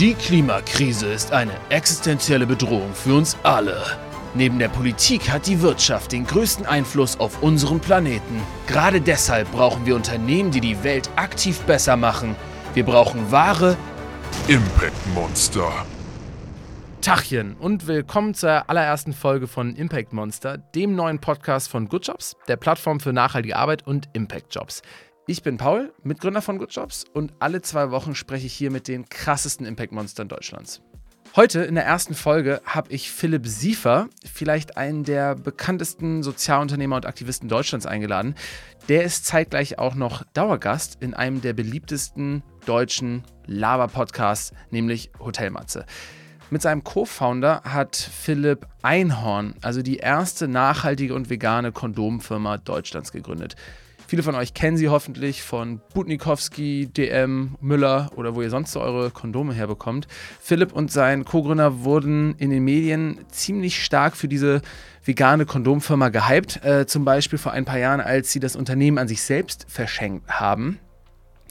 Die Klimakrise ist eine existenzielle Bedrohung für uns alle. Neben der Politik hat die Wirtschaft den größten Einfluss auf unseren Planeten. Gerade deshalb brauchen wir Unternehmen, die die Welt aktiv besser machen. Wir brauchen wahre Impact Monster. Tachchen und willkommen zur allerersten Folge von Impact Monster, dem neuen Podcast von Good Jobs, der Plattform für nachhaltige Arbeit und Impact Jobs. Ich bin Paul, Mitgründer von Good Jobs und alle zwei Wochen spreche ich hier mit den krassesten Impact Monstern Deutschlands. Heute in der ersten Folge habe ich Philipp Siefer, vielleicht einen der bekanntesten Sozialunternehmer und Aktivisten Deutschlands, eingeladen. Der ist zeitgleich auch noch Dauergast in einem der beliebtesten deutschen Lava-Podcasts, nämlich Hotelmatze. Mit seinem Co-Founder hat Philipp Einhorn, also die erste nachhaltige und vegane Kondomfirma Deutschlands, gegründet. Viele von euch kennen sie hoffentlich von Butnikowski, DM, Müller oder wo ihr sonst so eure Kondome herbekommt. Philipp und sein Co-Gründer wurden in den Medien ziemlich stark für diese vegane Kondomfirma gehypt. Äh, zum Beispiel vor ein paar Jahren, als sie das Unternehmen an sich selbst verschenkt haben.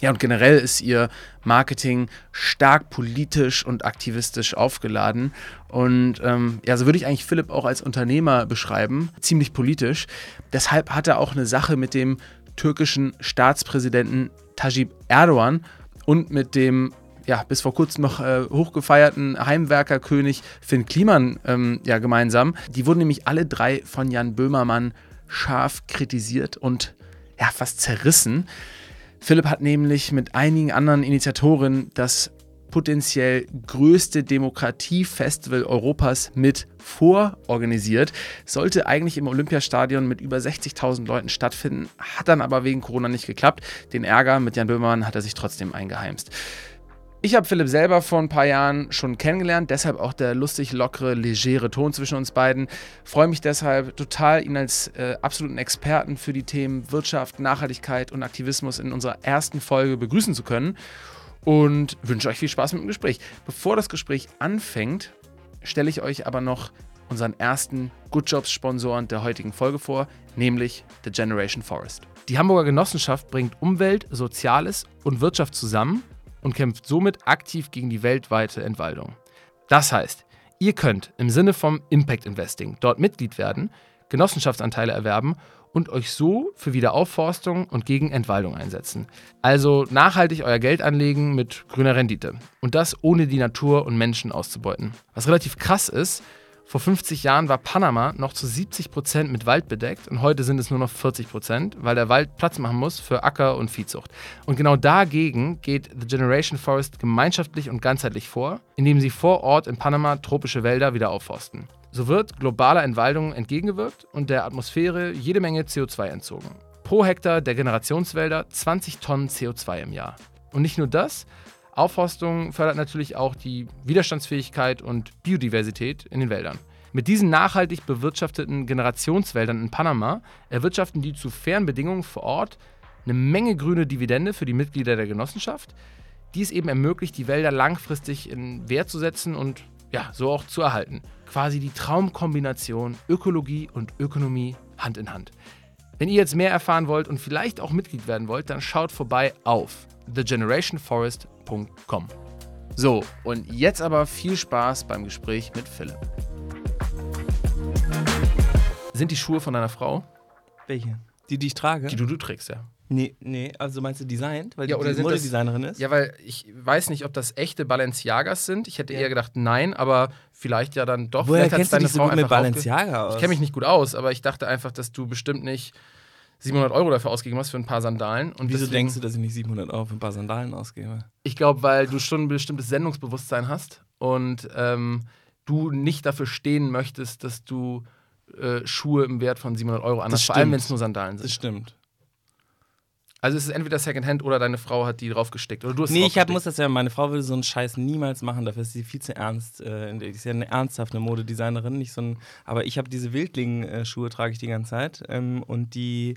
Ja, und generell ist ihr Marketing stark politisch und aktivistisch aufgeladen. Und ähm, ja, so würde ich eigentlich Philipp auch als Unternehmer beschreiben, ziemlich politisch. Deshalb hat er auch eine Sache mit dem türkischen Staatspräsidenten Tajib Erdogan und mit dem ja, bis vor kurzem noch äh, hochgefeierten Heimwerkerkönig Finn Kliman ähm, ja, gemeinsam. Die wurden nämlich alle drei von Jan Böhmermann scharf kritisiert und ja, fast zerrissen. Philipp hat nämlich mit einigen anderen Initiatoren das potenziell größte Demokratiefestival Europas mit vororganisiert. Sollte eigentlich im Olympiastadion mit über 60.000 Leuten stattfinden, hat dann aber wegen Corona nicht geklappt. Den Ärger mit Jan Böhmermann hat er sich trotzdem eingeheimst. Ich habe Philipp selber vor ein paar Jahren schon kennengelernt, deshalb auch der lustig lockere, legere Ton zwischen uns beiden. Freue mich deshalb total, ihn als äh, absoluten Experten für die Themen Wirtschaft, Nachhaltigkeit und Aktivismus in unserer ersten Folge begrüßen zu können und wünsche euch viel Spaß mit dem Gespräch. Bevor das Gespräch anfängt, stelle ich euch aber noch unseren ersten Good Jobs Sponsoren der heutigen Folge vor, nämlich The Generation Forest. Die Hamburger Genossenschaft bringt Umwelt, Soziales und Wirtschaft zusammen und kämpft somit aktiv gegen die weltweite Entwaldung. Das heißt, ihr könnt im Sinne vom Impact Investing dort Mitglied werden, Genossenschaftsanteile erwerben und euch so für Wiederaufforstung und gegen Entwaldung einsetzen. Also nachhaltig euer Geld anlegen mit grüner Rendite. Und das ohne die Natur und Menschen auszubeuten. Was relativ krass ist, vor 50 Jahren war Panama noch zu 70 Prozent mit Wald bedeckt und heute sind es nur noch 40 Prozent, weil der Wald Platz machen muss für Acker- und Viehzucht. Und genau dagegen geht The Generation Forest gemeinschaftlich und ganzheitlich vor, indem sie vor Ort in Panama tropische Wälder wieder aufforsten. So wird globaler Entwaldung entgegengewirkt und der Atmosphäre jede Menge CO2 entzogen. Pro Hektar der Generationswälder 20 Tonnen CO2 im Jahr. Und nicht nur das, Aufforstung fördert natürlich auch die Widerstandsfähigkeit und Biodiversität in den Wäldern. Mit diesen nachhaltig bewirtschafteten Generationswäldern in Panama erwirtschaften die zu fairen Bedingungen vor Ort eine Menge grüne Dividende für die Mitglieder der Genossenschaft, die es eben ermöglicht, die Wälder langfristig in Wert zu setzen und ja, so auch zu erhalten. Quasi die Traumkombination Ökologie und Ökonomie Hand in Hand. Wenn ihr jetzt mehr erfahren wollt und vielleicht auch Mitglied werden wollt, dann schaut vorbei auf thegenerationforest.com. So, und jetzt aber viel Spaß beim Gespräch mit Philipp. Sind die Schuhe von deiner Frau? Welche? Die, die ich trage? Die du, du trägst, ja. Nee, nee, also meinst du designt? Weil Ja, die, die das- Modedesignerin ist? Ja, weil ich weiß nicht, ob das echte Balenciagas sind. Ich hätte eher gedacht, nein, aber vielleicht ja dann doch. Woher vielleicht kennst du dich so gut mit Balenciaga aus? Ich kenne mich nicht gut aus, aber ich dachte einfach, dass du bestimmt nicht 700 Euro dafür ausgegeben hast für ein paar Sandalen. Und Wieso deswegen- denkst du, dass ich nicht 700 Euro für ein paar Sandalen ausgebe? Ich glaube, weil du schon ein bestimmtes Sendungsbewusstsein hast und ähm, du nicht dafür stehen möchtest, dass du äh, Schuhe im Wert von 700 Euro anhast, vor allem wenn es nur Sandalen Das sind. stimmt. Also es ist entweder Secondhand oder deine Frau hat die draufgestickt oder du hast Nee, ich hab, muss das ja, meine Frau würde so einen Scheiß niemals machen, dafür ist sie viel zu ernst. Äh, ist ja eine ernsthafte Modedesignerin, nicht so ein. Aber ich habe diese Wildling-Schuhe, trage ich die ganze Zeit. Ähm, und die.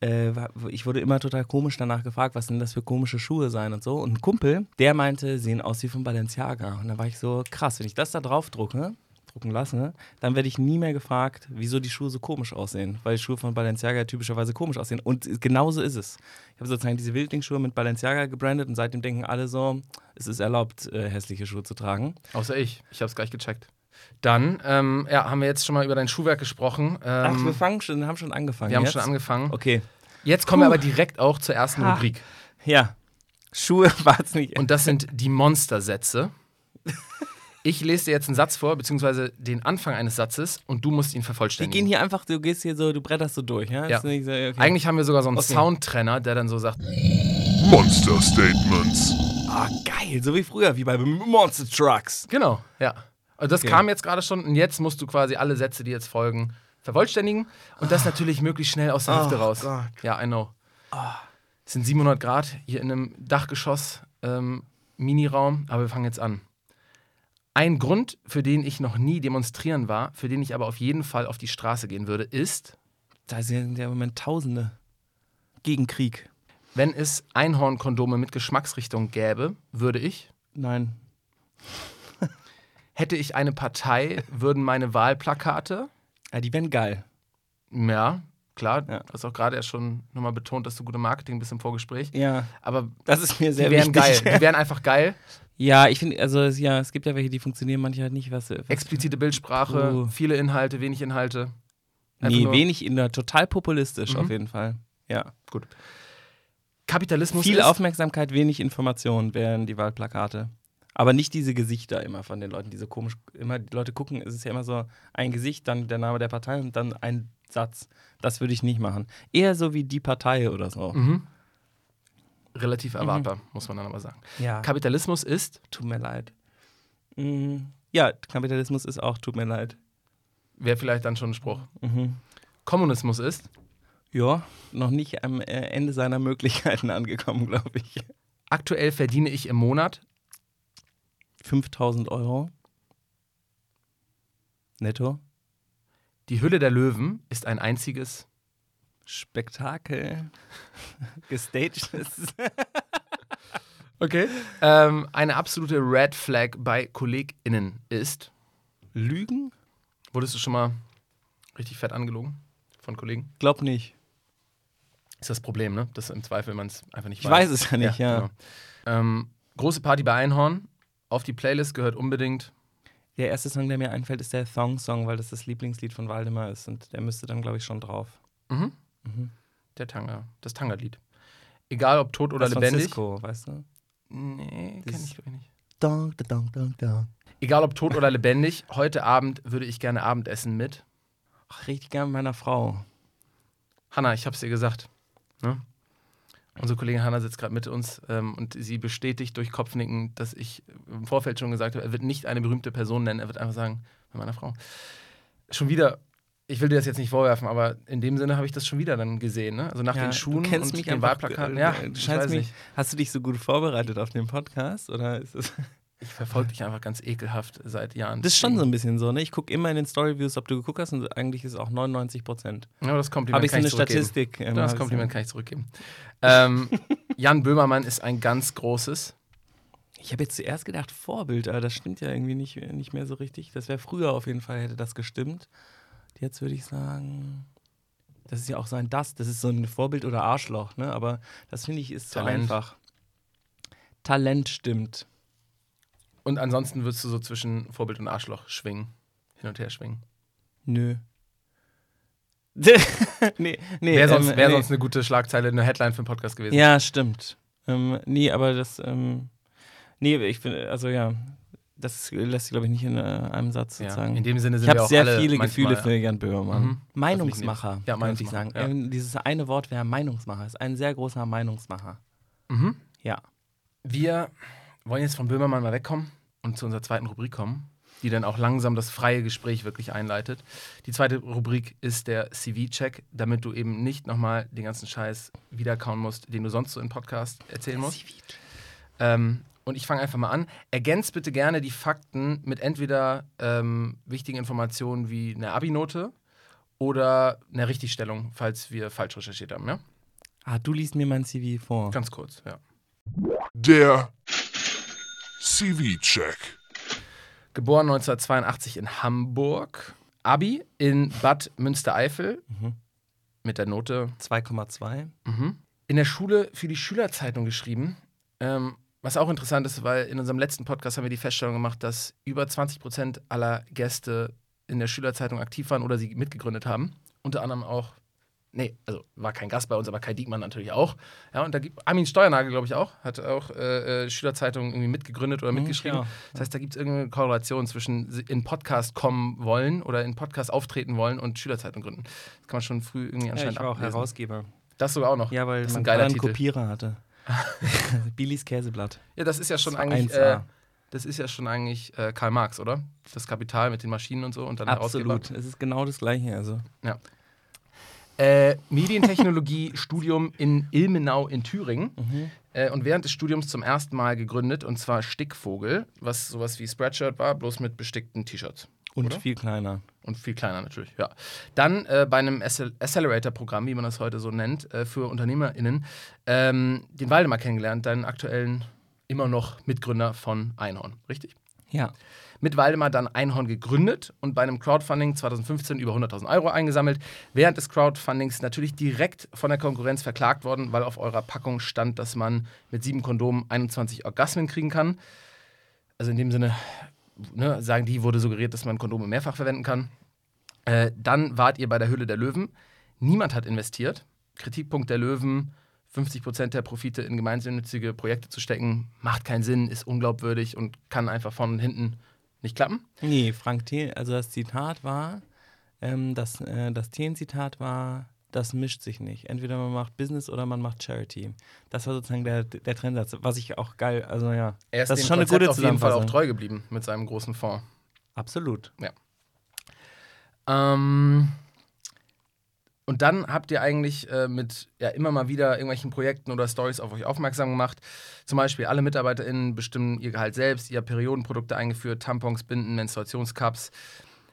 Äh, ich wurde immer total komisch danach gefragt, was denn das für komische Schuhe seien und so. Und ein Kumpel, der meinte, sehen aus wie von Balenciaga. Und da war ich so, krass, wenn ich das da drauf drucke, ausdrucken lasse, dann werde ich nie mehr gefragt, wieso die Schuhe so komisch aussehen, weil die Schuhe von Balenciaga typischerweise komisch aussehen. Und genauso ist es. Ich habe sozusagen diese Wildlingsschuhe mit Balenciaga gebrandet und seitdem denken alle so, es ist erlaubt, äh, hässliche Schuhe zu tragen. Außer ich. Ich habe es gleich gecheckt. Dann ähm, ja, haben wir jetzt schon mal über dein Schuhwerk gesprochen. Ähm, Ach, wir fangen schon, haben schon angefangen. wir haben jetzt? schon angefangen. Okay. Jetzt kommen wir aber direkt auch zur ersten Ha. Rubrik. Ja. Schuhe war es nicht. Und das sind die Monstersätze. Ich lese dir jetzt einen Satz vor, beziehungsweise den Anfang eines Satzes und du musst ihn wir vervollständigen. gehen hier einfach, du gehst hier so, du bretterst so durch, ja? Ja. Ist nicht so, okay. Eigentlich haben wir sogar so einen Okay. Soundtrenner, der dann so sagt, Monster Statements. Ah, geil, so wie früher, wie bei Monster Trucks. genau, ja. Also das Okay. kam jetzt gerade schon und jetzt musst du quasi alle Sätze, die jetzt folgen, vervollständigen und das natürlich möglichst schnell aus der Hüfte Oh raus. Gott. Ja, I know. Es sind 700 Grad hier in einem Dachgeschoss ähm, Miniraum, aber wir fangen jetzt an. Ein Grund, für den ich noch nie demonstrieren war, für den ich aber auf jeden Fall auf die Straße gehen würde, ist, Da sind ja im Moment Tausende gegen Krieg. wenn es Einhornkondome mit Geschmacksrichtung gäbe, würde ich, Nein. hätte ich eine Partei, würden meine Wahlplakate, Ja, die wären geil. ja, klar, Ja. du hast auch gerade erst schon nochmal betont, dass du gute Marketing bist im Vorgespräch, Ja, aber das ist mir die sehr wären wichtig. geil, die wären einfach geil. Ja, ich finde, also es- ja, es gibt ja welche, die funktionieren, manche halt nicht. Was, was Explizite Bildsprache, Oh. viele Inhalte, wenig Inhalte. Einfach Nee, wenig in der, total populistisch Mhm. auf jeden Fall. Ja. Kapitalismus Viel Aufmerksamkeit, wenig Information wären die Wahlplakate. Aber nicht diese Gesichter immer von den Leuten, die so komisch, immer die Leute gucken, es ist ja immer so ein Gesicht, dann der Name der Partei und dann ein Satz. Das würde ich nicht machen. Eher so wie die Partei oder so. Mhm. Relativ erwartbar, muss man dann aber sagen. Ja. Kapitalismus ist, Tut mir leid. Mhm. Ja, Kapitalismus ist auch, tut mir leid. wäre vielleicht dann schon ein Spruch. Mhm. Kommunismus ist, Ja, noch nicht am äh, Ende seiner Möglichkeiten angekommen, glaube ich. aktuell verdiene ich im Monat 5000 Euro. Netto. Die Hülle der Löwen ist ein einziges. Spektakel. Gestaged. Okay. Ähm, eine absolute Red Flag bei KollegInnen ist. Lügen? Wurdest du schon mal richtig fett angelogen von Kollegen? Glaub nicht. Ist das Problem, ne? Dass im Zweifel man es einfach nicht Ich weiß es ja nicht, ja. genau. Ähm, große Party bei Einhorn. Auf die Playlist gehört unbedingt. Der erste Song, der mir einfällt, ist der Thong-Song, weil das das Lieblingslied von Waldemar ist. Und der müsste dann, glaube ich, schon drauf. Mhm. Mhm. Der Tanga. Das Tanga-Lied. Egal ob tot oder das lebendig. Cisco, weißt du? Nee, kenn Das- ich, glaub ich nicht. Dong, dong, dong, dong. Egal ob tot oder lebendig, heute Abend würde ich gerne Abendessen mit. Ach, richtig gern mit meiner Frau. Hanna, ich hab's dir gesagt. Ne? Unsere Kollegin Hanna sitzt gerade mit uns ähm, und sie bestätigt durch Kopfnicken, dass ich im Vorfeld schon gesagt habe, er wird nicht eine berühmte Person nennen, er wird einfach sagen, mit meiner Frau. Schon wieder, ich will dir das jetzt nicht vorwerfen, aber in dem Sinne habe ich das schon wieder dann gesehen. Ne? Also nach Ja, den Schuhen du kennst und mich den Wahlplakaten. Ja, du scheinst mich- nicht. Hast du dich so gut vorbereitet auf den Podcast? Oder ist es. Ich verfolge dich einfach ganz ekelhaft seit Jahren. Das ist schon so ein bisschen so, ne? Ich gucke immer in den Storyviews, ob du geguckt hast, und eigentlich ist es auch 99 Prozent. Ja, das Kompliment Habe ich so kann eine ich zurückgeben. Statistik. ähm, Das Kompliment kann ich zurückgeben. ähm, Jan Böhmermann ist ein ganz großes. Ich habe jetzt zuerst gedacht, Vorbild, aber das stimmt ja irgendwie nicht, nicht mehr so richtig. Das wäre früher auf jeden Fall, hätte das gestimmt. Jetzt würde ich sagen, das ist ja auch so ein Das, das ist so ein Vorbild oder Arschloch, ne? Aber das finde ich ist zu Talent. einfach. Talent stimmt. Und ansonsten würdest du so zwischen Vorbild und Arschloch schwingen. Hin und her schwingen. Nö. nee, nee. Wäre sonst, ähm, wär nee. sonst eine gute Schlagzeile, eine Headline für den Podcast gewesen. Ja, stimmt. Ähm, nee, aber das, ähm, nee, ich finde, also ja, das lässt sich, glaube ich, nicht in äh, einem Satz Ja, sozusagen. In dem Sinne sind ich habe auch sehr viele Gefühle für Jan Böhmermann. Mhm. Meinungsmacher, Ja, könnte ich Meinungsmacher, sagen. ja. Ähm, dieses eine Wort wäre Meinungsmacher. Ist ein sehr großer Meinungsmacher. Mhm. Ja. Wir wollen jetzt von Böhmermann mal wegkommen und zu unserer zweiten Rubrik kommen, die dann auch langsam das freie Gespräch wirklich einleitet. Die zweite Rubrik ist der CV-Check, damit du eben nicht nochmal den ganzen Scheiß wiederkauen musst, den du sonst so im Podcast erzählen musst. Ähm, und ich fange einfach mal an. Ergänzt bitte gerne die Fakten mit entweder ähm, wichtigen Informationen wie einer Abi-Note oder einer Richtigstellung, falls wir falsch recherchiert haben. Ja? Ah, du liest mir mein CV vor. Ganz kurz, ja. Der CV-Check. Geboren 1982 in Hamburg. Abi in Bad Münstereifel mit der Note 2,2. in der Schule für die Schülerzeitung geschrieben. Ähm, was auch interessant ist, weil in unserem letzten Podcast haben wir die Feststellung gemacht, dass über 20 Prozent aller Gäste in der Schülerzeitung aktiv waren oder sie mitgegründet haben. Unter anderem auch, nee, also war kein Gast bei uns, aber Kai Diekmann natürlich auch. Ja, und da gibt Armin Steuernagel, glaube ich, auch, hat auch äh, äh, Schülerzeitung irgendwie mitgegründet oder mitgeschrieben. ja. Das heißt, da gibt es irgendeine Korrelation zwischen in Podcast kommen wollen oder in Podcast auftreten wollen und Schülerzeitung gründen. Das kann man schon früh irgendwie Ja, anscheinend ich war auch ablesen. Herausgeber. Das sogar auch noch. Ja, weil das man einen. Kopierer hatte. Billis Käseblatt. Ja, das ist ja schon Das eigentlich, 1A. äh, das ist ja schon eigentlich äh, Karl Marx, oder? Das Kapital mit den Maschinen und so und dann. Absolut. Es ist genau das Gleiche. Also. Äh, Medientechnologie Studium in Ilmenau in Thüringen äh, und während des Studiums zum ersten Mal gegründet und zwar Stickvogel, was sowas wie Spreadshirt war, bloß mit bestickten T-Shirts. Und Oder? viel kleiner. Und viel kleiner natürlich, ja. Dann äh, bei einem Accel- Accelerator-Programm, wie man das heute so nennt, äh, für UnternehmerInnen, ähm, den Waldemar kennengelernt, deinen aktuellen, immer noch Mitgründer von Einhorn, richtig? Ja. mit Waldemar dann Einhorn gegründet und bei einem Crowdfunding 2015 über 100.000 Euro eingesammelt. Während des Crowdfundings natürlich direkt von der Konkurrenz verklagt worden, weil auf eurer Packung stand, dass man mit sieben Kondomen 21 Orgasmen kriegen kann. Also in dem Sinne, ne, sagen die, wurde suggeriert, dass man Kondome mehrfach verwenden kann. Äh, dann wart ihr bei der Hülle der Löwen. Niemand hat investiert. Kritikpunkt der Löwen, 50% der Profite in gemeinnützige Projekte zu stecken, macht keinen Sinn, ist unglaubwürdig und kann einfach von und hinten nicht klappen. Nee, Frank Thelen, also das Zitat war, ähm, das, äh, das Thelen-Zitat war, das mischt sich nicht. Entweder man macht Business oder man macht Charity. Das war sozusagen der, der Trendsatz, was ich auch geil, also ja. Er ist das ist schon eine Konzept gute auf jeden Fall auch treu geblieben mit seinem großen Fonds. Absolut. Ähm, und dann habt ihr eigentlich äh, mit ja, immer mal wieder irgendwelchen Projekten oder Stories auf euch aufmerksam gemacht. Zum Beispiel alle MitarbeiterInnen bestimmen ihr Gehalt selbst, ihr habt Periodenprodukte eingeführt, Tampons, Binden, Menstruationscups.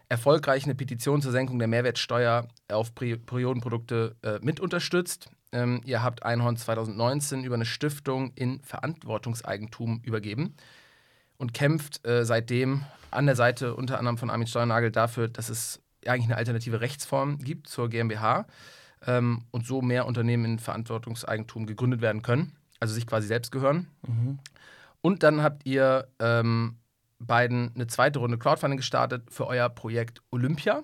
Erfolgreich eine Petition zur Senkung der Mehrwertsteuer auf Periodenprodukte äh, mit unterstützt. Ähm, ihr habt Einhorn 2019 über eine Stiftung in Verantwortungseigentum übergeben und kämpft äh, seitdem an der Seite unter anderem von Armin Steuernagel dafür, dass es eigentlich eine alternative Rechtsform gibt zur GmbH ähm, und so mehr Unternehmen in Verantwortungseigentum gegründet werden können, also sich quasi selbst gehören. Und dann habt ihr ähm, beiden eine zweite Runde Crowdfunding gestartet für euer Projekt Olympia.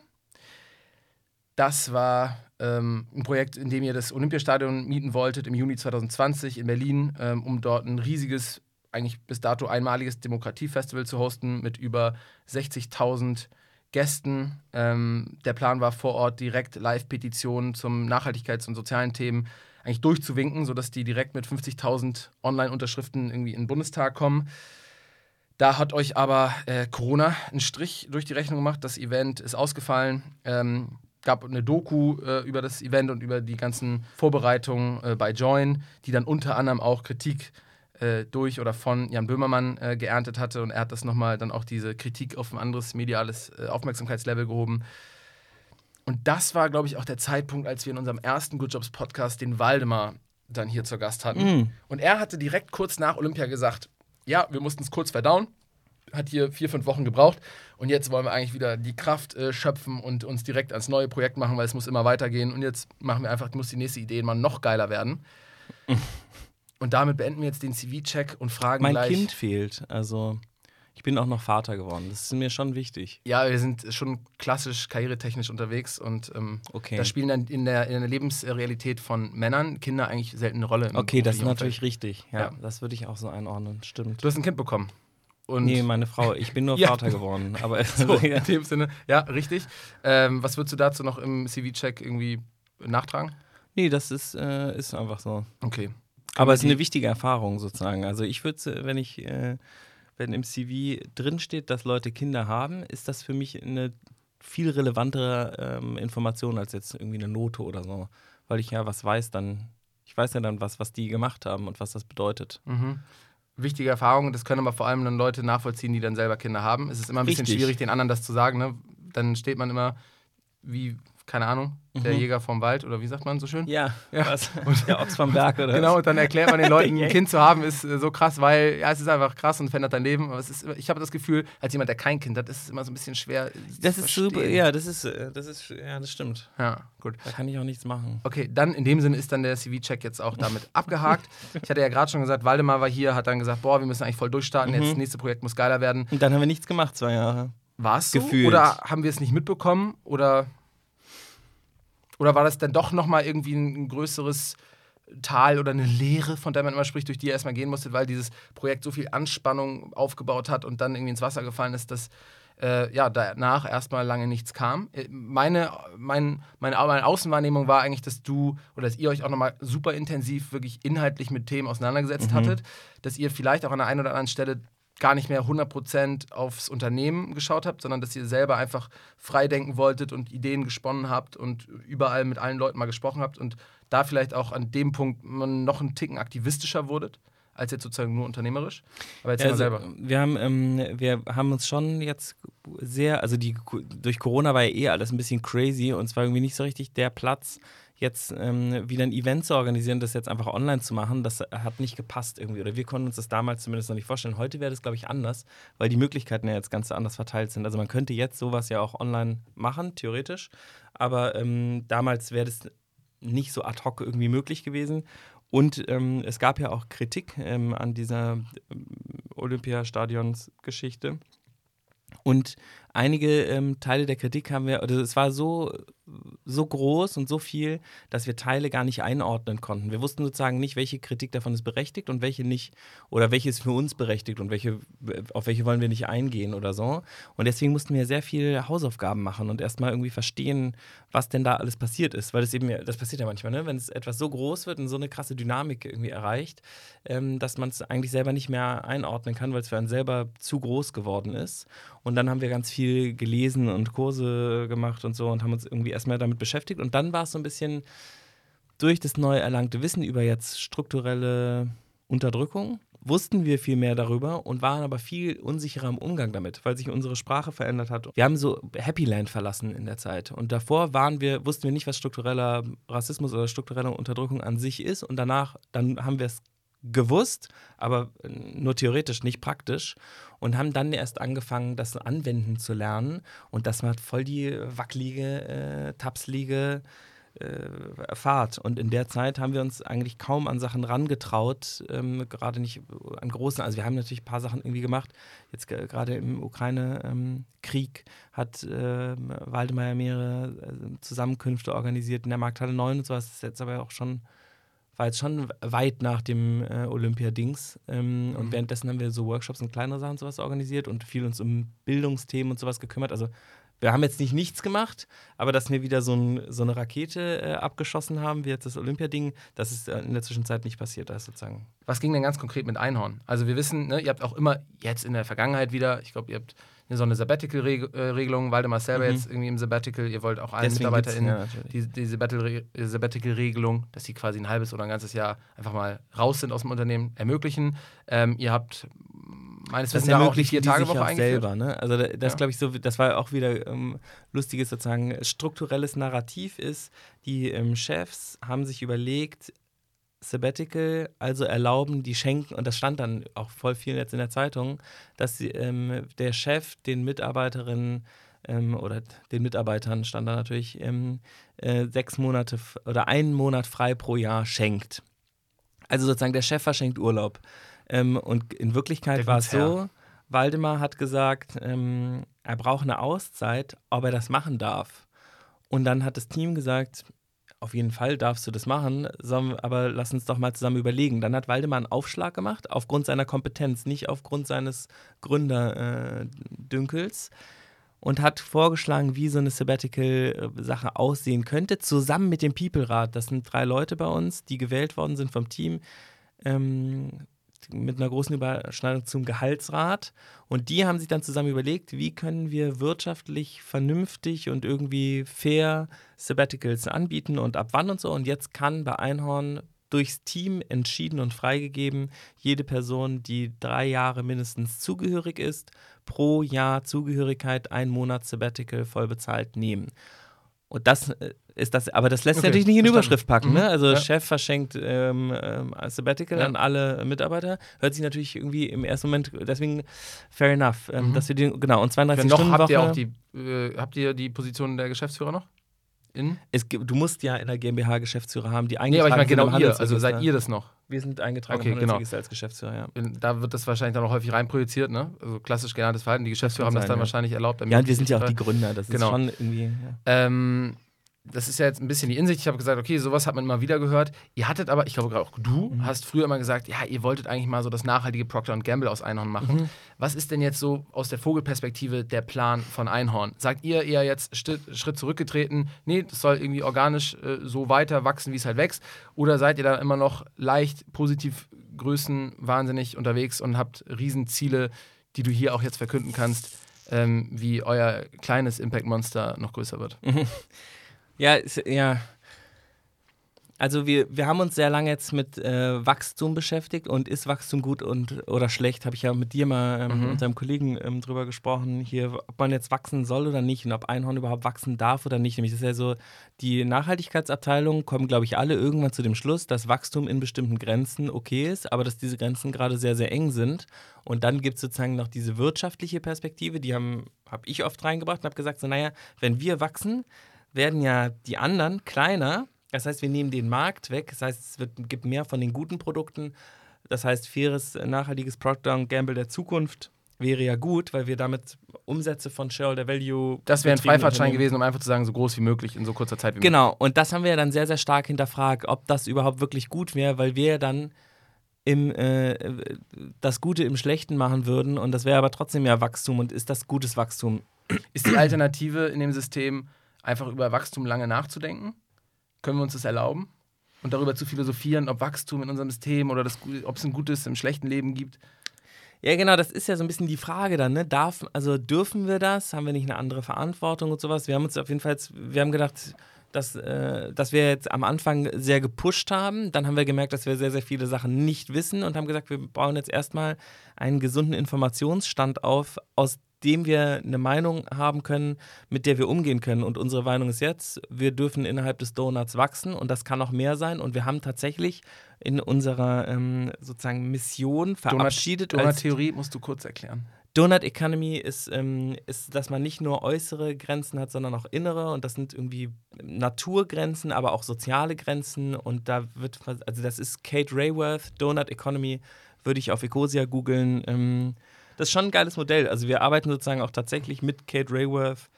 Das war ähm, ein Projekt, in dem ihr das Olympiastadion mieten wolltet im Juni 2020 in Berlin, ähm, um dort ein riesiges, eigentlich bis dato einmaliges Demokratiefestival zu hosten mit über 60.000 Gästen. Ähm, der Plan war vor Ort direkt Live-Petitionen zum Nachhaltigkeits- und sozialen Themen eigentlich durchzuwinken, sodass die direkt mit 50.000 Online-Unterschriften irgendwie in den Bundestag kommen. Da hat euch aber äh, Corona einen Strich durch die Rechnung gemacht. Das Event ist ausgefallen. Ähm, gab eine Doku äh, über das Event und über die ganzen Vorbereitungen äh, bei Join, die dann unter anderem auch Kritik äh, durch oder von Jan Böhmermann äh, geerntet hatte. Und er hat das nochmal dann auch diese Kritik auf ein anderes mediales äh, Aufmerksamkeitslevel gehoben. Und das war, glaube ich, auch der Zeitpunkt, als wir in unserem ersten Good Jobs Podcast den Waldemar dann hier zur Gast hatten. Und er hatte direkt kurz nach Olympia gesagt, ja, wir mussten es kurz verdauen. Hat hier vier, fünf Wochen gebraucht. Und jetzt wollen wir eigentlich wieder die Kraft äh, schöpfen und uns direkt ans neue Projekt machen, weil es muss immer weitergehen. Und jetzt machen wir einfach, muss die nächste Idee mal noch geiler werden. und damit beenden wir jetzt den CV-Check und fragen Mein gleich. Kind fehlt, also ich bin auch noch Vater geworden. Das ist mir schon wichtig. Ja, wir sind schon klassisch karrieretechnisch unterwegs und ähm, Okay. da spielen dann in der, in der Lebensrealität von Männern Kinder eigentlich selten eine Rolle. im Okay, das ist natürlich richtig. Ja, Ja. das würde ich auch so einordnen. Stimmt. Du hast ein Kind bekommen. Und Nee, meine Frau. Ich bin nur Ja. Vater geworden. Aber so, in dem Sinne, ja, richtig. Ähm, was würdest du dazu noch im CV-Check irgendwie nachtragen? nee, das ist, äh, ist einfach so. Okay. Aber es ist eine wichtige Erfahrung sozusagen. Also ich würde, wenn ich, äh, wenn im CV drinsteht, dass Leute Kinder haben, ist das für mich eine viel relevantere ähm, Information als jetzt irgendwie eine Note oder so. Weil ich ja was weiß dann, ich weiß ja dann was, was die gemacht haben und was das bedeutet. Mhm. Wichtige Erfahrung, das können aber vor allem dann Leute nachvollziehen, die dann selber Kinder haben. Es ist immer ein bisschen Richtig. schwierig, den anderen das zu sagen. Ne? Dann steht man immer, wie keine Ahnung, der Jäger vom Wald oder wie sagt man so schön? Ja, Ja. Was? der Ochs vom Berg, oder? Genau, und dann erklärt man den Leuten, ein Kind zu haben ist äh, so krass, weil ja, es ist einfach krass und verändert dein Leben. Aber es ist, ich habe das Gefühl, als jemand, der kein Kind hat, ist es immer so ein bisschen schwer. äh, Das ist super, verstehen. ja, das ist, äh, das ist, ja, das stimmt. Ja, gut. Da kann ich auch nichts machen. Okay, dann in dem Sinne ist dann der CV-Check jetzt auch damit abgehakt. Ich hatte ja gerade schon gesagt, Waldemar war hier, hat dann gesagt, boah, wir müssen eigentlich voll durchstarten, jetzt das nächste Projekt muss geiler werden. Und dann haben wir nichts gemacht, zwei Jahre. War es so? Gefühlt. Oder haben wir es nicht mitbekommen? Oder, oder war das dann doch nochmal irgendwie ein, ein größeres Tal oder eine Leere, von der man immer spricht, durch die ihr erstmal gehen musstet, weil dieses Projekt so viel Anspannung aufgebaut hat und dann irgendwie ins Wasser gefallen ist, dass äh, ja, danach erstmal lange nichts kam. Äh, Meine, mein, meine, meine Außenwahrnehmung war eigentlich, dass du oder dass ihr euch auch nochmal super intensiv wirklich inhaltlich mit Themen auseinandergesetzt hattet, dass ihr vielleicht auch an der einen oder anderen Stelle gar nicht mehr 100% aufs Unternehmen geschaut habt, sondern dass ihr selber einfach frei denken wolltet und Ideen gesponnen habt und überall mit allen Leuten mal gesprochen habt und da vielleicht auch an dem Punkt noch einen Ticken aktivistischer wurdet, als jetzt sozusagen nur unternehmerisch. Aber jetzt Ja, mal also, selber. wir, haben, ähm, wir haben uns schon jetzt sehr, also die, durch Corona war ja eh alles ein bisschen crazy und es war irgendwie nicht so richtig der Platz, jetzt ähm, wieder ein Event zu organisieren, das jetzt einfach online zu machen, das hat nicht gepasst irgendwie. Oder wir konnten uns das damals zumindest noch nicht vorstellen. Heute wäre das, glaube ich, anders, weil die Möglichkeiten ja jetzt ganz anders verteilt sind. Also man könnte jetzt sowas ja auch online machen, theoretisch. Aber ähm, damals wäre das nicht so ad hoc irgendwie möglich gewesen. Und ähm, es gab ja auch Kritik ähm, an dieser ähm, Olympiastadions-Geschichte. Und einige ähm, Teile der Kritik haben wir, oder es war so, so groß und so viel, dass wir Teile gar nicht einordnen konnten. Wir wussten sozusagen nicht, welche Kritik davon ist berechtigt und welche nicht, oder welche ist für uns berechtigt und welche, auf welche wollen wir nicht eingehen oder so. Und deswegen mussten wir sehr viel Hausaufgaben machen und erstmal irgendwie verstehen, was denn da alles passiert ist. Weil das eben, das passiert ja manchmal, ne? wenn es etwas so groß wird und so eine krasse Dynamik irgendwie erreicht, ähm, dass man es eigentlich selber nicht mehr einordnen kann, weil es für einen selber zu groß geworden ist. Und dann haben wir ganz viel gelesen und Kurse gemacht und so und haben uns irgendwie erstmal damit beschäftigt. Und dann war es so ein bisschen durch das neu erlangte Wissen über jetzt strukturelle Unterdrückung, wussten wir viel mehr darüber und waren aber viel unsicherer im Umgang damit, weil sich unsere Sprache verändert hat. Wir haben so Happy Land verlassen in der Zeit. Und davor waren wir, wussten wir nicht, was struktureller Rassismus oder strukturelle Unterdrückung an sich ist. Und danach, dann haben wir es gewusst, aber nur theoretisch, nicht praktisch. Und haben dann erst angefangen, das anwenden zu lernen. Und das war voll die wackelige, äh, tapslige äh, Fahrt. Und in der Zeit haben wir uns eigentlich kaum an Sachen rangetraut, ähm, gerade nicht an großen. Also wir haben natürlich ein paar Sachen irgendwie gemacht. Jetzt ge- gerade im Ukraine-Krieg hat äh, Waldemar mehrere äh, Zusammenkünfte organisiert in der Markthalle 9 und sowas. Das ist jetzt aber auch schon war jetzt schon weit nach dem äh, Olympia-Dings. Ähm, Und währenddessen haben wir so Workshops und kleinere Sachen und sowas organisiert und viel uns um Bildungsthemen und sowas gekümmert. Also wir haben jetzt nicht nichts gemacht, aber dass wir wieder so, ein, so eine Rakete äh, abgeschossen haben, wie jetzt das Olympiading, das ist äh, in der Zwischenzeit nicht passiert. Da ist sozusagen. Was ging denn ganz konkret mit Einhorn? Also wir wissen, ne, ihr habt auch immer jetzt in der Vergangenheit wieder, ich glaube, ihr habt so eine Sabbatical-Regelung, Waldemar selber jetzt irgendwie im Sabbatical, ihr wollt auch allen Mhm. Deswegen MitarbeiterInnen ja, die, die äh, Sabbatical-Regelung, dass sie quasi ein halbes oder ein ganzes Jahr einfach mal raus sind aus dem Unternehmen, ermöglichen. Ähm, ihr habt meines Wissens auch die Vier-Tage-Woche sich auch eingeführt. selber, ne? Also da- das Ja. glaube ich so, das war auch wieder ähm, lustiges sozusagen strukturelles Narrativ ist, die ähm, Chefs haben sich überlegt, Sabbatical, also erlauben, die schenken, und das stand dann auch voll viel jetzt in der Zeitung, dass sie, ähm, der Chef den Mitarbeiterinnen ähm, oder den Mitarbeitern stand da natürlich ähm, äh, sechs Monate oder einen Monat frei pro Jahr schenkt. Also sozusagen der Chef verschenkt Urlaub. Ähm, und in Wirklichkeit war es so, Waldemar hat gesagt, ähm, er braucht eine Auszeit, ob er das machen darf. Und dann hat das Team gesagt, auf jeden Fall darfst du das machen, aber lass uns doch mal zusammen überlegen. Dann hat Waldemar einen Aufschlag gemacht, aufgrund seiner Kompetenz, nicht aufgrund seines Gründerdünkels. und hat vorgeschlagen, wie so eine Sabbatical-Sache aussehen könnte, zusammen mit dem People-Rat. Das sind drei Leute bei uns, die gewählt worden sind vom Team. Ähm, mit einer großen Überschneidung zum Gehaltsrat. Und die haben sich dann zusammen überlegt, wie können wir wirtschaftlich vernünftig und irgendwie fair Sabbaticals anbieten und ab wann und so. Und jetzt kann bei Einhorn durchs Team entschieden und freigegeben jede Person, die drei Jahre mindestens zugehörig ist, pro Jahr Zugehörigkeit einen Monat Sabbatical voll bezahlt nehmen. Und das äh, ist das, aber das lässt sich Okay, natürlich nicht in die verstanden. Überschrift packen. Mhm, Ne? Also ja. Chef verschenkt ähm, ähm, Sabbatical Ja. an alle Mitarbeiter. Hört sich natürlich irgendwie im ersten Moment, deswegen fair enough, ähm, Mhm. dass wir den, genau, und 32 Wenn noch Stunden habt ihr Woche. auch die, äh, habt ihr die Position der Geschäftsführer noch? In? es du musst ja in der GmbH Geschäftsführer haben, die Nee, eingetragen aber ich meine genau ihr. Also seid ihr das noch? Wir sind eingetragen Okay, genau. Als Geschäftsführer, ja. Da wird das wahrscheinlich dann auch häufig reinprojiziert, ne? Also klassisch gelerntes Verhalten. Die Geschäftsführer haben das dann ja. wahrscheinlich erlaubt. Ja, und wir sind ja auch die Gründer. Gründer, das Genau. ist schon irgendwie. Ja. Ähm, das ist ja jetzt ein bisschen die Insicht. Ich habe gesagt, okay, sowas hat man immer wieder gehört. Ihr hattet aber, ich glaube gerade auch du, Mhm. hast früher immer gesagt, ja, ihr wolltet eigentlich mal so das nachhaltige Procter Gamble aus Einhorn machen. Mhm. Was ist denn jetzt so aus der Vogelperspektive der Plan von Einhorn? Sagt ihr eher jetzt Schritt, zurückgetreten, nee, das soll irgendwie organisch äh, so weiter wachsen, wie es halt wächst? Oder seid ihr da immer noch leicht positiv Größen wahnsinnig unterwegs und habt Riesenziele, die du hier auch jetzt verkünden kannst, ähm, wie euer kleines Impact Monster noch größer wird? Ja, ja. Also wir, wir haben uns sehr lange jetzt mit äh, Wachstum beschäftigt und ist Wachstum gut und oder schlecht, habe ich ja mit dir mal ähm, Mhm. mit deinem Kollegen ähm, drüber gesprochen, hier, ob man jetzt wachsen soll oder nicht und ob Einhorn überhaupt wachsen darf oder nicht. Nämlich das ist ja so, die Nachhaltigkeitsabteilungen kommen, glaube ich, alle irgendwann zu dem Schluss, dass Wachstum in bestimmten Grenzen okay ist, aber dass diese Grenzen gerade sehr, sehr eng sind. Und dann gibt es sozusagen noch diese wirtschaftliche Perspektive, die habe hab ich oft reingebracht und habe gesagt, so naja, wenn wir wachsen, werden ja die anderen kleiner. Das heißt, wir nehmen den Markt weg. Das heißt, es wird, gibt mehr von den guten Produkten. Das heißt, faires, nachhaltiges Procter Gamble der Zukunft wäre ja gut, weil wir damit Umsätze von Shareholder Value. Das wäre ein Freifahrtschein gewesen, um einfach zu sagen, so groß wie möglich in so kurzer Zeit wie möglich. Genau, und das haben wir ja dann sehr, sehr stark hinterfragt, ob das überhaupt wirklich gut wäre, weil wir dann im, äh, das Gute im Schlechten machen würden und das wäre aber trotzdem ja Wachstum und ist das gutes Wachstum? Ist die Alternative in dem System, einfach über Wachstum lange nachzudenken? Können wir uns das erlauben? Und darüber zu philosophieren, ob Wachstum in unserem System oder ob es ein gutes im schlechten Leben gibt? Ja, genau, das ist ja so ein bisschen die Frage dann, ne? Darf, also dürfen wir das? Haben wir nicht eine andere Verantwortung und sowas? Wir haben uns auf jeden Fall, wir haben gedacht, dass, äh, dass wir jetzt am Anfang sehr gepusht haben. Dann haben wir gemerkt, dass wir sehr, sehr viele Sachen nicht wissen und haben gesagt, wir bauen jetzt erstmal einen gesunden Informationsstand auf, aus dem wir eine Meinung haben können, mit der wir umgehen können. Und unsere Meinung ist jetzt, wir dürfen innerhalb des Donuts wachsen und das kann auch mehr sein. Und wir haben tatsächlich in unserer ähm, sozusagen Mission verabschiedet Donut-Theorie musst du kurz erklären. Donut Economy ist, ähm, ist, dass man nicht nur äußere Grenzen hat, sondern auch innere. Und das sind irgendwie Naturgrenzen, aber auch soziale Grenzen. Und da wird, also das ist Kate Rayworth, Donut Economy, würde ich auf Ecosia googeln. Ähm, das ist schon ein geiles Modell. Also wir arbeiten sozusagen auch tatsächlich mit Kate Rayworth.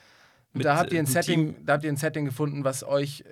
Und da habt ihr ein einem Setting, Team. da habt ihr ein Setting gefunden, was euch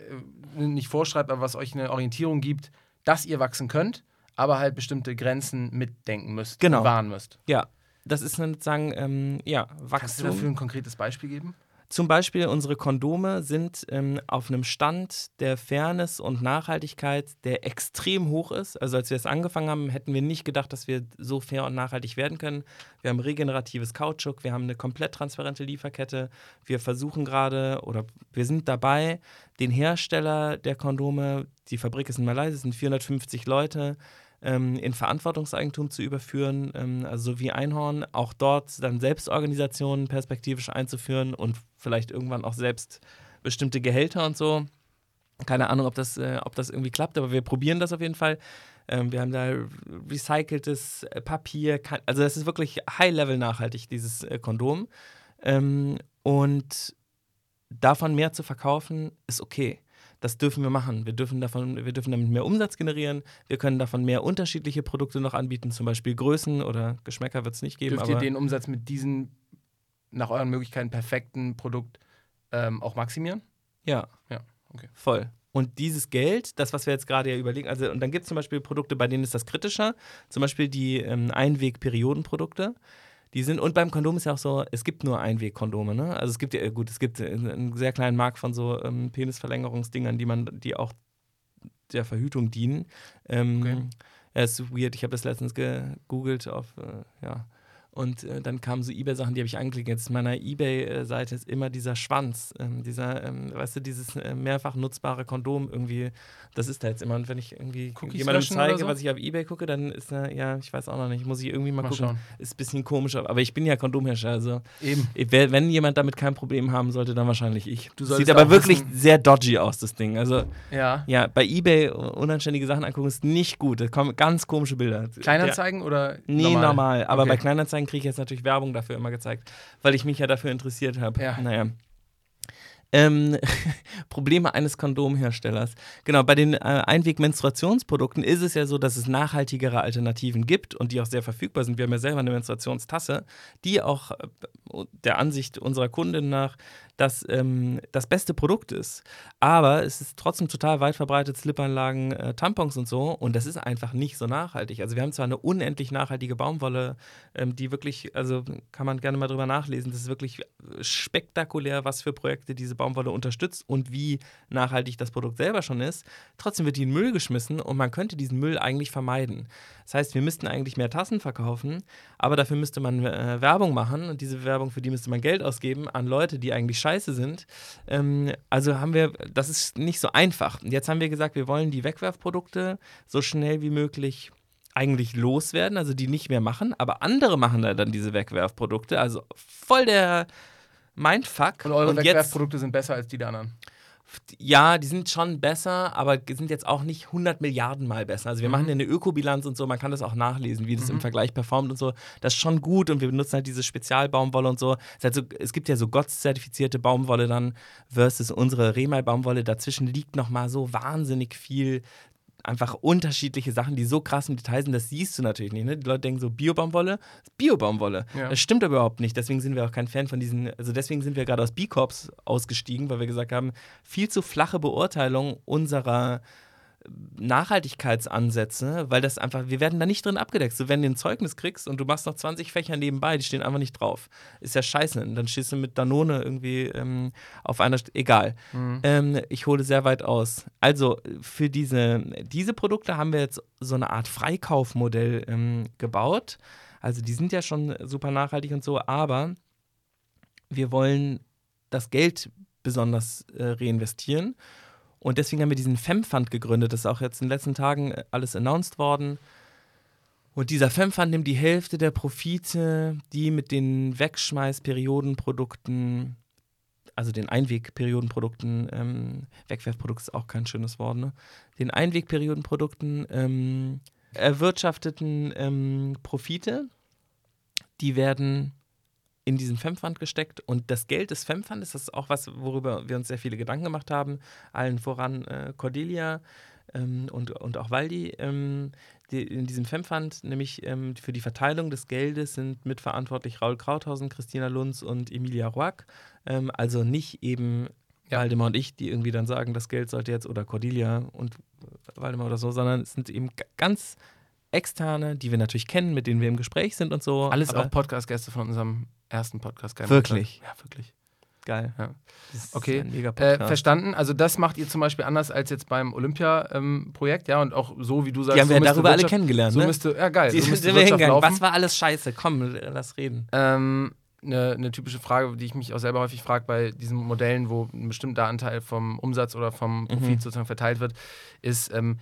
äh, nicht vorschreibt, aber was euch eine Orientierung gibt, dass ihr wachsen könnt, aber halt bestimmte Grenzen mitdenken müsst Genau. wahren müsst. Ja, das ist sozusagen, ähm, ja, Kannst du Wachstum. dafür ein konkretes Beispiel geben? Zum Beispiel unsere Kondome sind ähm, auf einem Stand der Fairness und Nachhaltigkeit, der extrem hoch ist. Also als wir es angefangen haben, hätten wir nicht gedacht, dass wir so fair und nachhaltig werden können. Wir haben regeneratives Kautschuk, wir haben eine komplett transparente Lieferkette. Wir versuchen gerade oder wir sind dabei, den Hersteller der Kondome, die Fabrik ist in Malaysia, es sind 450 Leute, ähm, in Verantwortungseigentum zu überführen, ähm, also so wie Einhorn, auch dort dann Selbstorganisationen perspektivisch einzuführen und vielleicht irgendwann auch selbst bestimmte Gehälter und so. Keine Ahnung, ob das, äh, ob das irgendwie klappt, aber wir probieren das auf jeden Fall. Ähm, wir haben da recyceltes Papier, also das ist wirklich high-level nachhaltig, dieses äh, Kondom. Ähm, und davon mehr zu verkaufen, ist okay. Das dürfen wir machen. Wir dürfen, davon, wir dürfen damit mehr Umsatz generieren. Wir können davon mehr unterschiedliche Produkte noch anbieten, zum Beispiel Größen oder Geschmäcker wird es nicht geben. Dürft ihr den Umsatz mit diesem nach euren Möglichkeiten perfekten Produkt ähm, auch maximieren? Ja. Ja, okay. Voll. Und dieses Geld, das, was wir jetzt gerade ja überlegen, also und dann gibt es zum Beispiel Produkte, bei denen ist das kritischer, zum Beispiel die ähm, Einweg-Periodenprodukte. Die sind, und beim Kondom ist ja auch so, es gibt nur Einweg-Kondome, ne? Also es gibt ja, gut, es gibt einen einen sehr kleinen Markt von so ähm, Penisverlängerungsdingern, die man, die auch der Verhütung dienen. Ähm, Okay. ja, ist weird, ich habe das letztens gegoogelt auf, äh, ja, Und äh, dann kamen so Ebay-Sachen, die habe ich angeklickt. Jetzt in meiner Ebay-Seite ist immer dieser Schwanz, ähm, dieser, ähm, weißt du, dieses äh, mehrfach nutzbare Kondom irgendwie, das ist da jetzt immer. Und wenn ich irgendwie Cookies jemandem zeige, so? was ich auf Ebay gucke, dann ist da, ja, ich weiß auch noch nicht, muss ich irgendwie mal, Mal gucken. schauen. Ist ein bisschen komisch, aber ich bin ja Kondomhersteller, also Eben. wenn jemand damit kein Problem haben sollte, dann wahrscheinlich ich. Sieht aber wirklich wissen- sehr dodgy aus, das Ding. Also Ja. ja, bei Ebay unanständige Sachen angucken ist nicht gut. Da kommen ganz komische Bilder. Kleinanzeigen oder Nee, normal? normal. Aber Okay. bei Kleinanzeigen kriege ich jetzt natürlich Werbung dafür immer gezeigt, weil ich mich ja dafür interessiert habe. Ja. Naja. Ähm, Probleme eines Kondomherstellers. Genau, bei den äh, Einweg-Menstruationsprodukten ist es ja so, dass es nachhaltigere Alternativen gibt und die auch sehr verfügbar sind. Wir haben ja selber eine Menstruationstasse, die auch äh, der Ansicht unserer Kundin nach das, ähm, das beste Produkt ist. Aber es ist trotzdem total weit verbreitet, Slipanlagen, äh, Tampons und so. Und das ist einfach nicht so nachhaltig. Also wir haben zwar eine unendlich nachhaltige Baumwolle, ähm, die wirklich, also kann man gerne mal drüber nachlesen. Das ist wirklich spektakulär, was für Projekte diese Baumwolle unterstützt und wie nachhaltig das Produkt selber schon ist. Trotzdem wird die in Müll geschmissen und man könnte diesen Müll eigentlich vermeiden. Das heißt, wir müssten eigentlich mehr Tassen verkaufen, aber dafür müsste man äh, Werbung machen und diese Werbung, für die müsste man Geld ausgeben an Leute, die eigentlich scheiße sind. Ähm, also haben wir, das ist nicht so einfach. Und jetzt haben wir gesagt, wir wollen die Wegwerfprodukte so schnell wie möglich eigentlich loswerden, also die nicht mehr machen, aber andere machen da dann diese Wegwerfprodukte, also voll der Mindfuck. Und eure jetzt- Wegwerfprodukte sind besser als die der anderen. ja, die sind schon besser, aber sind jetzt auch nicht 100 Milliarden Mal besser. Also wir machen ja eine Ökobilanz und so, man kann das auch nachlesen, wie das im Vergleich performt und so. Das ist schon gut und wir benutzen halt diese Spezialbaumwolle und so. Es, halt so, es gibt ja so GOTS-zertifizierte Baumwolle dann versus unsere Remai-Baumwolle. Dazwischen liegt nochmal so wahnsinnig viel einfach unterschiedliche Sachen, die so krass im Detail sind, das siehst du natürlich nicht. Ne? Die Leute denken so, Biobaumwolle, ist Biobaumwolle. Ja. Das stimmt aber überhaupt nicht. Deswegen sind wir auch kein Fan von diesen, also deswegen sind wir gerade aus B-Corps ausgestiegen, weil wir gesagt haben, viel zu flache Beurteilung unserer Nachhaltigkeitsansätze, weil das einfach, wir werden da nicht drin abgedeckt. So, wenn du ein Zeugnis kriegst und du machst noch 20 Fächer nebenbei, die stehen einfach nicht drauf. Ist ja scheiße. Und dann stehst du mit Danone irgendwie ähm, auf einer, St egal. Ähm, ich hole sehr weit aus. Also, für diese, diese Produkte haben wir jetzt so eine Art Freikaufmodell ähm, gebaut. Also, die sind ja schon super nachhaltig und so, aber wir wollen das Geld besonders äh, reinvestieren. Und deswegen haben wir diesen FEM-Fund gegründet. Das ist auch jetzt in den letzten Tagen äh, alles announced worden. Und dieser FEM-Fund nimmt die Hälfte der Profite, die mit den Wegschmeißperiodenprodukten, also den Einwegperiodenprodukten, ähm, Wegwerfprodukt ist auch kein schönes Wort, ne? Den Einwegperiodenprodukten ähm, erwirtschafteten ähm, Profite, die werden in diesen FEM-Fund gesteckt und das Geld des FEM-Fundes, das ist auch was, worüber wir uns sehr viele Gedanken gemacht haben, allen voran äh, Cordelia ähm, und, und auch Waldi. Ähm, die, in diesem FEM-Fund, nämlich ähm, für die Verteilung des Geldes, sind mitverantwortlich Raul Krauthausen, Christina Lunz und Emilia Roack. Ähm, also nicht eben Ja. Waldemar und ich, die irgendwie dann sagen, das Geld sollte jetzt, oder Cordelia und Waldemar oder so, sondern es sind eben ganz externe, die wir natürlich kennen, mit denen wir im Gespräch sind und so. Alles auch Podcast-Gäste von unserem ersten Podcast. Geil. Wirklich? Ja, wirklich. geil. Ja. Okay. Äh, verstanden. Also das macht ihr zum Beispiel anders als jetzt beim Olympia-Projekt, ja, und auch so, wie du sagst. Die haben so wir darüber alle kennengelernt, So ne? müsste, ja geil, Die so müsste wir Wirtschaft laufen. Was war alles scheiße? Komm, lass reden. Ähm, eine, eine typische Frage, die ich mich auch selber häufig frage bei diesen Modellen, wo ein bestimmter Anteil vom Umsatz oder vom Profit Mhm. sozusagen verteilt wird, ist, ähm,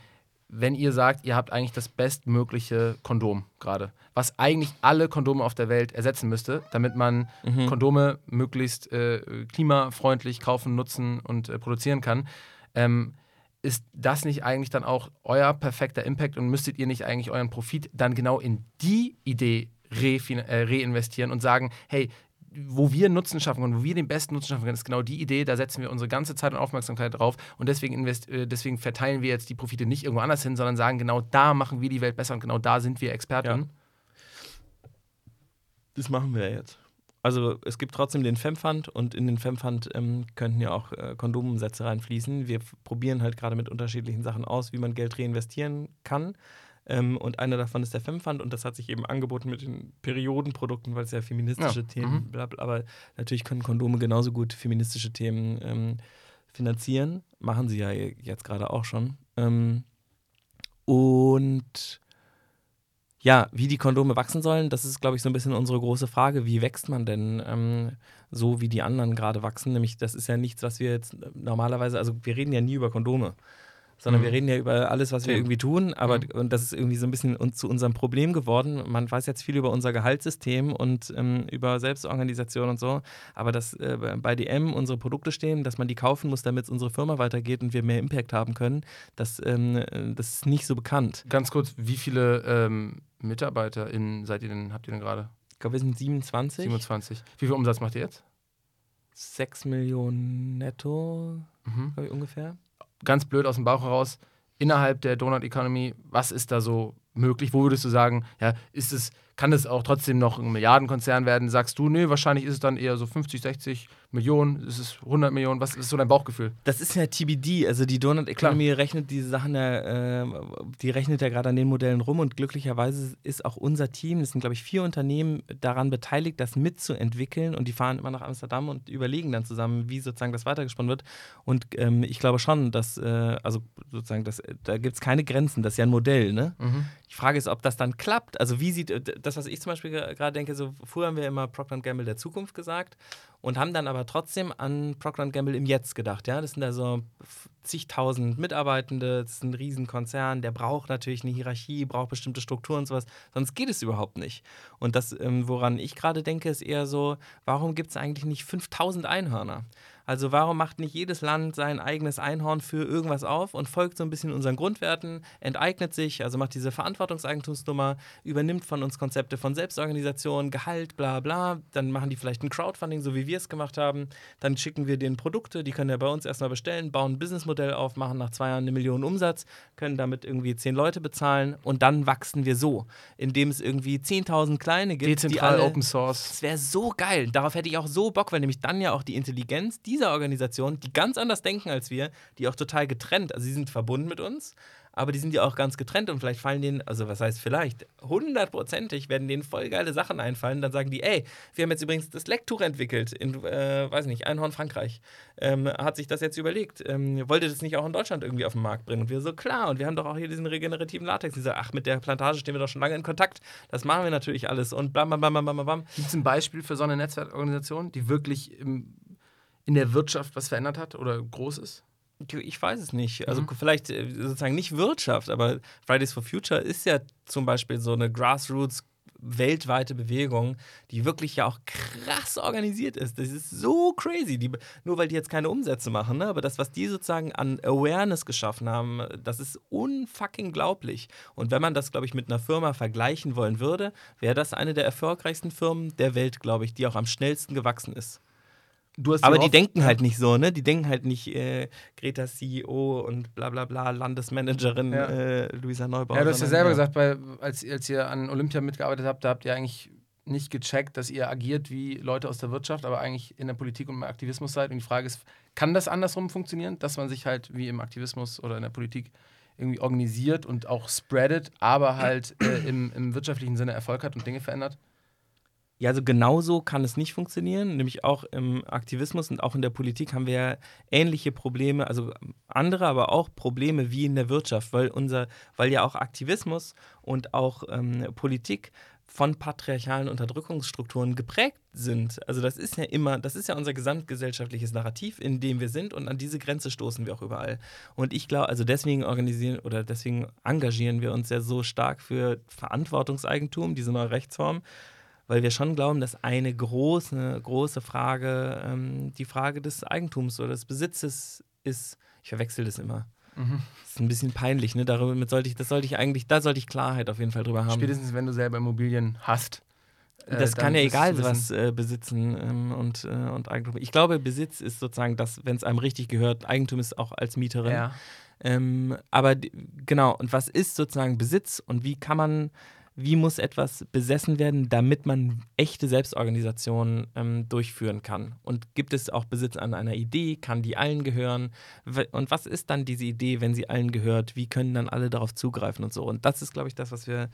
wenn ihr sagt, ihr habt eigentlich das bestmögliche Kondom gerade, was eigentlich alle Kondome auf der Welt ersetzen müsste, damit man Mhm. Kondome möglichst äh, klimafreundlich kaufen, nutzen und äh, produzieren kann. Ähm, ist das nicht eigentlich dann auch euer perfekter Impact und müsstet ihr nicht eigentlich euren Profit dann genau in die Idee äh, reinvestieren und sagen, hey, wo wir Nutzen schaffen können, wo wir den besten Nutzen schaffen können, ist genau die Idee, da setzen wir unsere ganze Zeit und Aufmerksamkeit drauf und deswegen, äh, deswegen verteilen wir jetzt die Profite nicht irgendwo anders hin, sondern sagen, genau da machen wir die Welt besser und genau da sind wir Experten. Das machen wir jetzt. Also es gibt trotzdem den FEM-Fund und in den FEM-Fund ähm, könnten ja auch äh, Kondomumsätze reinfließen. Wir probieren halt gerade mit unterschiedlichen Sachen aus, wie man Geld reinvestieren kann. Ähm, und einer davon ist der FEM-Fund und das hat sich eben angeboten mit den Periodenprodukten, weil es ja feministische Ja, Themen, mhm. bla, bla, aber natürlich können Kondome genauso gut feministische Themen ähm, finanzieren. Machen sie ja jetzt gerade auch schon. Ähm, und ja, wie die Kondome wachsen sollen, das ist, glaube ich, so ein bisschen unsere große Frage. Wie wächst man denn ähm, so, wie die anderen gerade wachsen? Nämlich, das ist ja nichts, was wir jetzt normalerweise, also wir reden ja nie über Kondome sondern mhm. wir reden ja über alles, was wir irgendwie tun. Aber mhm. und das ist irgendwie so ein bisschen zu unserem Problem geworden. Man weiß jetzt viel über unser Gehaltssystem und ähm, über Selbstorganisation und so. Aber dass äh, bei DM unsere Produkte stehen, dass man die kaufen muss, damit es unsere Firma weitergeht und wir mehr Impact haben können, das, ähm, das ist nicht so bekannt. Ganz kurz, wie viele ähm, MitarbeiterInnen seid ihr denn, habt ihr denn gerade? Ich glaube, wir sind 27. 27. Wie viel Umsatz macht ihr jetzt? 6 Millionen netto, mhm. glaube ich, ungefähr ganz blöd aus dem Bauch heraus, innerhalb der Donut Economy, was ist da so möglich? Wo würdest du sagen, ja, ist es, kann es auch trotzdem noch ein Milliardenkonzern werden? Sagst du, nee, wahrscheinlich ist es dann eher so 50, 60 Millionen, ist es 100 Millionen? Was ist so dein Bauchgefühl? Das ist ja TBD, also die Donut Economy Klar. rechnet diese Sachen ja, äh, die rechnet ja gerade an den Modellen rum und glücklicherweise ist auch unser Team, das sind glaube ich vier Unternehmen, daran beteiligt, das mitzuentwickeln und die fahren immer nach Amsterdam und überlegen dann zusammen, wie sozusagen das weitergesponnen wird und ähm, ich glaube schon, dass, äh, also sozusagen, das, da gibt es keine Grenzen, das ist ja ein Modell, ne? Mhm. Die Frage ist, ob das dann klappt, also wie sieht, das was ich zum Beispiel gerade denke, so früher haben wir immer Procter Gamble der Zukunft gesagt und haben dann aber trotzdem an Procter Gamble im Jetzt gedacht. Ja? Das sind also zigtausend Mitarbeitende, das ist ein Riesenkonzern, der braucht natürlich eine Hierarchie, braucht bestimmte Strukturen und sowas, sonst geht es überhaupt nicht. Und das, ähm, woran ich gerade denke, ist eher so, warum gibt es eigentlich nicht 5000 Einhörner? Also warum macht nicht jedes Land sein eigenes Einhorn für irgendwas auf und folgt so ein bisschen unseren Grundwerten, enteignet sich, also macht diese Verantwortungseigentumsnummer, übernimmt von uns Konzepte von Selbstorganisation, Gehalt, bla bla, dann machen die vielleicht ein Crowdfunding, so wie wir es gemacht haben, dann schicken wir denen Produkte, die können ja bei uns erstmal bestellen, bauen ein Businessmodell auf, machen nach zwei Jahren eine Million Umsatz, können damit irgendwie zehn Leute bezahlen und dann wachsen wir so, indem es irgendwie 10.000 kleine gibt. Dezentral die alle, Open Source. Das wäre so geil. Darauf hätte ich auch so Bock, weil nämlich dann ja auch die Intelligenz dieser dieser Organisation, die ganz anders denken als wir, die auch total getrennt, also sie sind verbunden mit uns, aber die sind ja auch ganz getrennt und vielleicht fallen denen, also was heißt vielleicht, hundertprozentig werden denen voll geile Sachen einfallen. Dann sagen die, ey, wir haben jetzt übrigens das Lecktuch entwickelt in, äh, weiß nicht, Einhorn Frankreich. Ähm, hat sich das jetzt überlegt, ähm, wollte das nicht auch in Deutschland irgendwie auf den Markt bringen? Und wir so, klar, und wir haben doch auch hier diesen regenerativen Latex. Die so, ach, mit der Plantage stehen wir doch schon lange in Kontakt. Das machen wir natürlich alles und blam, blam, blam, blam, blam. Gibt es ein Beispiel für so eine Netzwerkorganisation, die wirklich im in der Wirtschaft was verändert hat oder groß ist? Ich weiß es nicht. Also mhm. vielleicht äh, sozusagen nicht Wirtschaft, aber Fridays for Future ist ja zum Beispiel so eine Grassroots weltweite Bewegung, die wirklich ja auch krass organisiert ist. Das ist so crazy. Die, nur weil die jetzt keine Umsätze machen, ne? aber das, was die sozusagen an Awareness geschaffen haben, das ist unfucking glaublich. Und wenn man das, glaube ich, mit einer Firma vergleichen wollen würde, wäre das eine der erfolgreichsten Firmen der Welt, glaube ich, die auch am schnellsten gewachsen ist aber die denken halt nicht so, ne? Die denken halt nicht äh, Greta CEO und bla bla bla, Landesmanagerin ja. äh, Luisa Neubauer. Ja, du hast ja selber ja. gesagt, bei, als, als ihr an Olympia mitgearbeitet habt, da habt ihr eigentlich nicht gecheckt, dass ihr agiert wie Leute aus der Wirtschaft, aber eigentlich in der Politik und im Aktivismus seid. Und die Frage ist, kann das andersrum funktionieren, dass man sich halt wie im Aktivismus oder in der Politik irgendwie organisiert und auch spreadet, aber halt äh, im, im wirtschaftlichen Sinne Erfolg hat und Dinge verändert? Ja, also genauso kann es nicht funktionieren. Nämlich auch im Aktivismus und auch in der Politik haben wir ja ähnliche Probleme, also andere, aber auch Probleme wie in der Wirtschaft, weil unser, weil ja auch Aktivismus und auch ähm, Politik von patriarchalen Unterdrückungsstrukturen geprägt sind. Also das ist ja immer, das ist ja unser gesamtgesellschaftliches Narrativ, in dem wir sind und an diese Grenze stoßen wir auch überall. Und ich glaube, also deswegen organisieren oder deswegen engagieren wir uns ja so stark für Verantwortungseigentum, diese neue Rechtsform weil wir schon glauben, dass eine große, große Frage ähm, die Frage des Eigentums oder des Besitzes ist. Ich verwechsel das immer. Mhm. Das ist ein bisschen peinlich, ne? Darüber sollte ich, das sollte ich eigentlich, da sollte ich Klarheit auf jeden Fall drüber haben. Spätestens wenn du selber Immobilien hast. Äh, das kann ja egal was äh, besitzen ähm, und, äh, und Eigentum. Ich glaube, Besitz ist sozusagen das, wenn es einem richtig gehört, Eigentum ist auch als Mieterin. Ja. Ähm, aber genau, und was ist sozusagen Besitz und wie kann man wie muss etwas besessen werden, damit man echte Selbstorganisation ähm, durchführen kann? Und gibt es auch Besitz an einer Idee? Kann die allen gehören? Und was ist dann diese Idee, wenn sie allen gehört? Wie können dann alle darauf zugreifen und so? Und das ist, glaube ich, das, was wir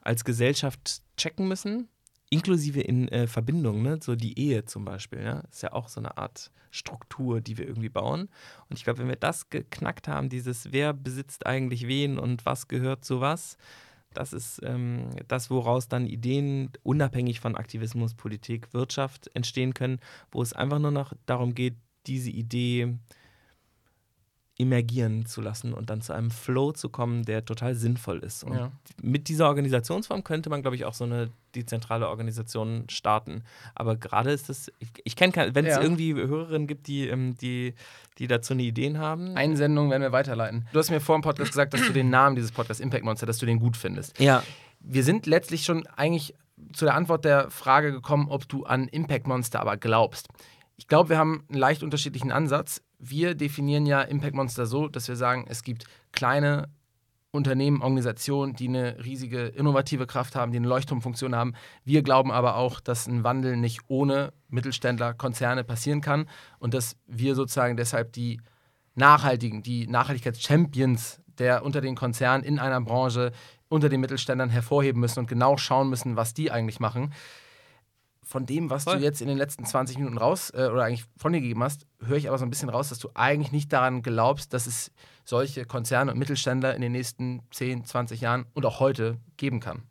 als Gesellschaft checken müssen, inklusive in äh, Verbindung, ne? so die Ehe zum Beispiel, ja, ist ja auch so eine Art Struktur, die wir irgendwie bauen. Und ich glaube, wenn wir das geknackt haben, dieses wer besitzt eigentlich wen und was gehört zu was, das ist ähm, das, woraus dann Ideen unabhängig von Aktivismus, Politik, Wirtschaft entstehen können, wo es einfach nur noch darum geht, diese Idee emergieren zu lassen und dann zu einem Flow zu kommen, der total sinnvoll ist. Und Ja. mit dieser Organisationsform könnte man, glaube ich, auch so eine dezentrale Organisation starten. Aber gerade ist das, ich, ich kenne keine, wenn es Ja. irgendwie Hörerinnen gibt, die, ähm, die, die dazu eine Ideen haben. Einsendung werden wir weiterleiten. Du hast mir vor dem Podcast gesagt, dass du den Namen dieses Podcasts Impact Monster, dass du den gut findest. ja, Wir sind letztlich schon eigentlich zu der Antwort der Frage gekommen, ob du an Impact Monster aber glaubst. Ich glaube, wir haben einen leicht unterschiedlichen Ansatz. Wir definieren ja Impact Monster so, dass wir sagen, es gibt kleine Unternehmen, Organisationen, die eine riesige innovative Kraft haben, die eine Leuchtturmfunktion haben. Wir glauben aber auch, dass ein Wandel nicht ohne Mittelständler, Konzerne passieren kann und dass wir sozusagen deshalb die nachhaltigen, die Nachhaltigkeits-Champions der unter den Konzernen in einer Branche unter den Mittelständlern hervorheben müssen und genau schauen müssen, was die eigentlich machen. Von dem, was Voll. du jetzt in den letzten 20 Minuten raus äh, oder eigentlich von dir gegeben hast, höre ich aber so ein bisschen raus, dass du eigentlich nicht daran glaubst, dass es solche Konzerne und Mittelständler in den nächsten 10, 20 Jahren und auch heute geben kann.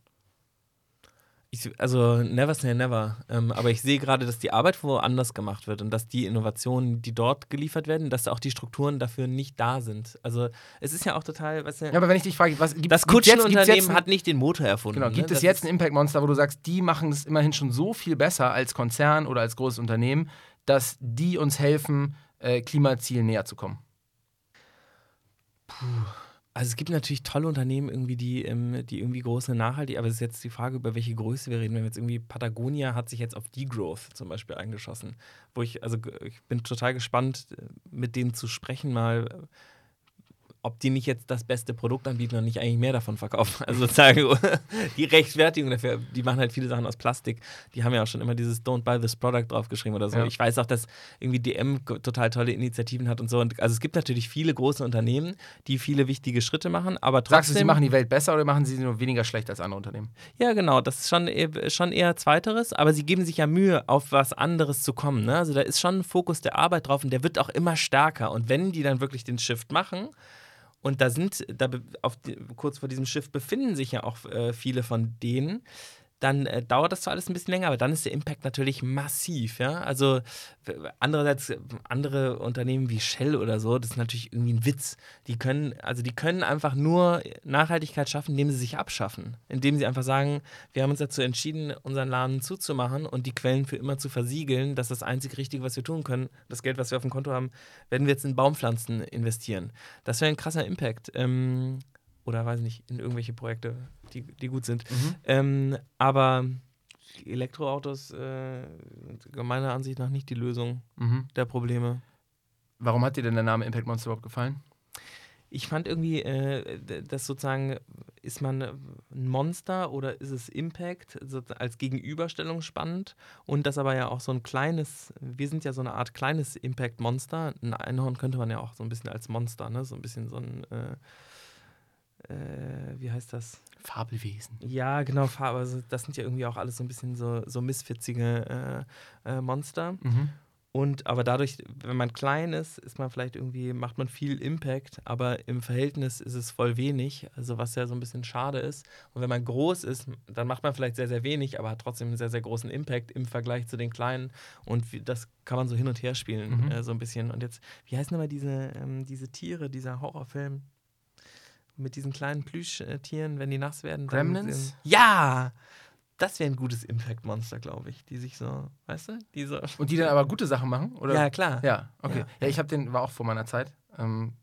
Ich, also never say never. Ähm, aber ich sehe gerade, dass die Arbeit woanders gemacht wird und dass die Innovationen, die dort geliefert werden, dass auch die Strukturen dafür nicht da sind. Also es ist ja auch total, weißt du, Ja, aber wenn ich dich frage, was gibt das Kutschenunternehmen hat nicht den Motor erfunden. Genau, ne? gibt es Das jetzt ein Impact Monster, wo du sagst, die machen es immerhin schon so viel besser als Konzern oder als großes Unternehmen, dass die uns helfen, äh, Klimazielen näher zu kommen? Also es gibt natürlich tolle Unternehmen irgendwie, die, ähm, die irgendwie große Nachhaltigkeit, aber es ist jetzt die Frage, über welche Größe wir reden. Wenn wir jetzt irgendwie Patagonia hat sich jetzt auf Degrowth zum Beispiel eingeschossen, wo ich, also ich bin total gespannt, äh, mit denen zu sprechen mal, ob die nicht jetzt das beste Produkt anbieten und nicht eigentlich mehr davon verkaufen. Also sozusagen die Rechtfertigung dafür, die machen halt viele Sachen aus Plastik. Die haben ja auch schon immer dieses Don't buy this product draufgeschrieben oder so. Ja. Ich weiß auch, dass irgendwie DM total tolle Initiativen hat und so. Und also es gibt natürlich viele große Unternehmen, die viele wichtige Schritte machen, aber trotzdem. Sagst du, sie machen die Welt besser oder machen sie sie nur weniger schlecht als andere Unternehmen? Ja, genau, das ist schon, schon eher Zweiteres, aber sie geben sich ja Mühe, auf was anderes zu kommen. Ne? Also da ist schon ein Fokus der Arbeit drauf und der wird auch immer stärker. Und wenn die dann wirklich den Shift machen, und da sind, da auf kurz vor diesem Shift befinden sich ja auch äh, viele von denen, dann äh, dauert das zwar alles ein bisschen länger, aber dann ist der Impact natürlich massiv. Ja? Also andererseits, andere Unternehmen wie Shell oder so, das ist natürlich irgendwie ein Witz. Die können, also die können einfach nur Nachhaltigkeit schaffen, indem sie sich abschaffen. Indem sie einfach sagen, wir haben uns dazu entschieden, unseren Laden zuzumachen und die Quellen für immer zu versiegeln. Das ist das einzig Richtige, was wir tun können. Das Geld, was wir auf dem Konto haben, werden wir jetzt in Baumpflanzen investieren. Das wäre ein krasser Impact. Ähm, oder weiß nicht, in irgendwelche Projekte, die, die gut sind. Ähm, aber Elektroautos, äh, meiner Ansicht nach nicht die Lösung Mhm. der Probleme. Warum hat dir denn der Name Impact Monster überhaupt gefallen? Ich fand irgendwie, äh, d- das sozusagen, ist man ein Monster oder ist es Impact als Gegenüberstellung spannend und das aber ja auch so ein kleines, wir sind ja so eine Art kleines Impact-Monster. Ein Einhorn könnte man ja auch so ein bisschen als Monster, ne? so ein bisschen so ein, äh, äh, wie heißt das? Fabelwesen. Ja, genau, Farbe. Also das sind ja irgendwie auch alles so ein bisschen so, so misswitzige äh, äh, Monster. Mhm. Und aber dadurch, wenn man klein ist, ist man vielleicht irgendwie, macht man viel Impact, aber im Verhältnis ist es voll wenig, also was ja so ein bisschen schade ist. Und wenn man groß ist, dann macht man vielleicht sehr, sehr wenig, aber hat trotzdem einen sehr, sehr großen Impact im Vergleich zu den kleinen. Und das kann man so hin und her spielen, Mhm. äh, so ein bisschen. Und jetzt, wie heißen aber diese, ähm, diese Tiere, dieser Horrorfilm? Mit diesen kleinen Plüschtieren, wenn die nass werden. Gremlins? Ja! Das wäre ein gutes Impact-Monster, glaube ich. Die sich so, weißt du? Die so. Und die dann aber gute Sachen machen? Oder? Ja, klar. Ja, okay. Ja. Ja, ich habe den, war auch vor meiner Zeit. Ähm,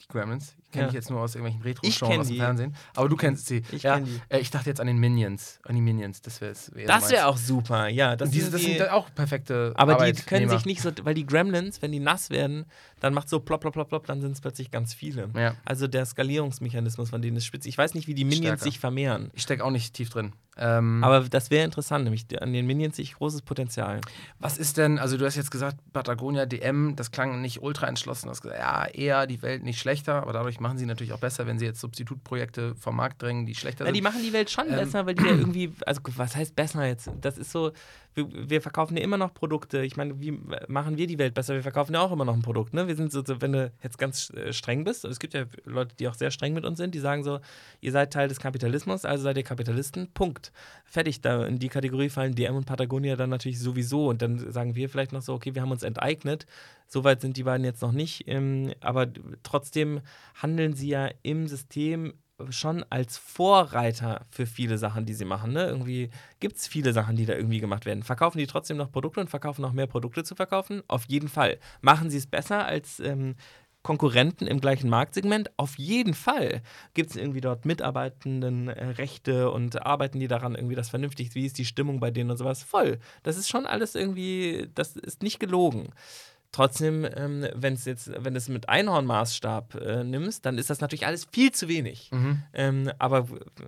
die Gremlins. Kenne Ja. ich jetzt nur aus irgendwelchen Retro-Shows aus dem die. Fernsehen. Aber du kennst sie. Ich ja, die. Äh, ich dachte jetzt an den Minions. An die Minions. Das wäre Das wäre auch super, ja. Das diese, sind das die, sind auch perfekte aber die können sich nicht so, weil die Gremlins, wenn die nass werden, dann macht so plopp, plopp, plopp, plopp, dann sind es plötzlich ganz viele. Ja. Also der Skalierungsmechanismus von denen ist spitz. Ich weiß nicht, wie die Minions Stärker. sich vermehren. Ich stecke auch nicht tief drin. Ähm, Aber das wäre interessant, nämlich an den Minions sehe ich großes Potenzial. was ist denn, also du hast jetzt gesagt, Patagonia DM, das klang nicht ultra entschlossen. Du hast gesagt, ja, eher die Welt nicht schlechter, aber dadurch machen sie natürlich auch besser, wenn sie jetzt Substitutprojekte vom Markt drängen, die schlechter Ja, die sind. machen die Welt schon Ähm. besser, weil die ja irgendwie, also was heißt besser jetzt? Das ist so, wir, wir verkaufen ja immer noch Produkte. Ich meine, wie machen wir die Welt besser? Wir verkaufen ja auch immer noch ein Produkt. Ne? Wir sind so, wenn du jetzt ganz äh, streng bist, es gibt ja Leute, die auch sehr streng mit uns sind, die sagen so, ihr seid Teil des Kapitalismus, also seid ihr Kapitalisten, Punkt. Fertig, da in die Kategorie fallen DM und Patagonia dann natürlich sowieso. Und dann sagen wir vielleicht noch so, okay, wir haben uns enteignet. Soweit sind die beiden jetzt noch nicht. Ähm, aber trotzdem handeln sie ja im System schon als Vorreiter für viele Sachen, die sie machen. Ne? Irgendwie gibt es viele Sachen, die da irgendwie gemacht werden. Verkaufen die trotzdem noch Produkte und verkaufen noch mehr Produkte zu verkaufen? Auf jeden Fall. Machen sie es besser als ähm, Konkurrenten im gleichen Marktsegment? Auf jeden Fall. Gibt es irgendwie dort Mitarbeitenden äh, Rechte und arbeiten die daran irgendwie das vernünftig? Wie ist die Stimmung bei denen und sowas? Voll. Das ist schon alles irgendwie, das ist nicht gelogen. Trotzdem, ähm, wenn's jetzt, wenn du es mit Einhornmaßstab äh, nimmst, dann ist das natürlich alles viel zu wenig. Mhm. Ähm, aber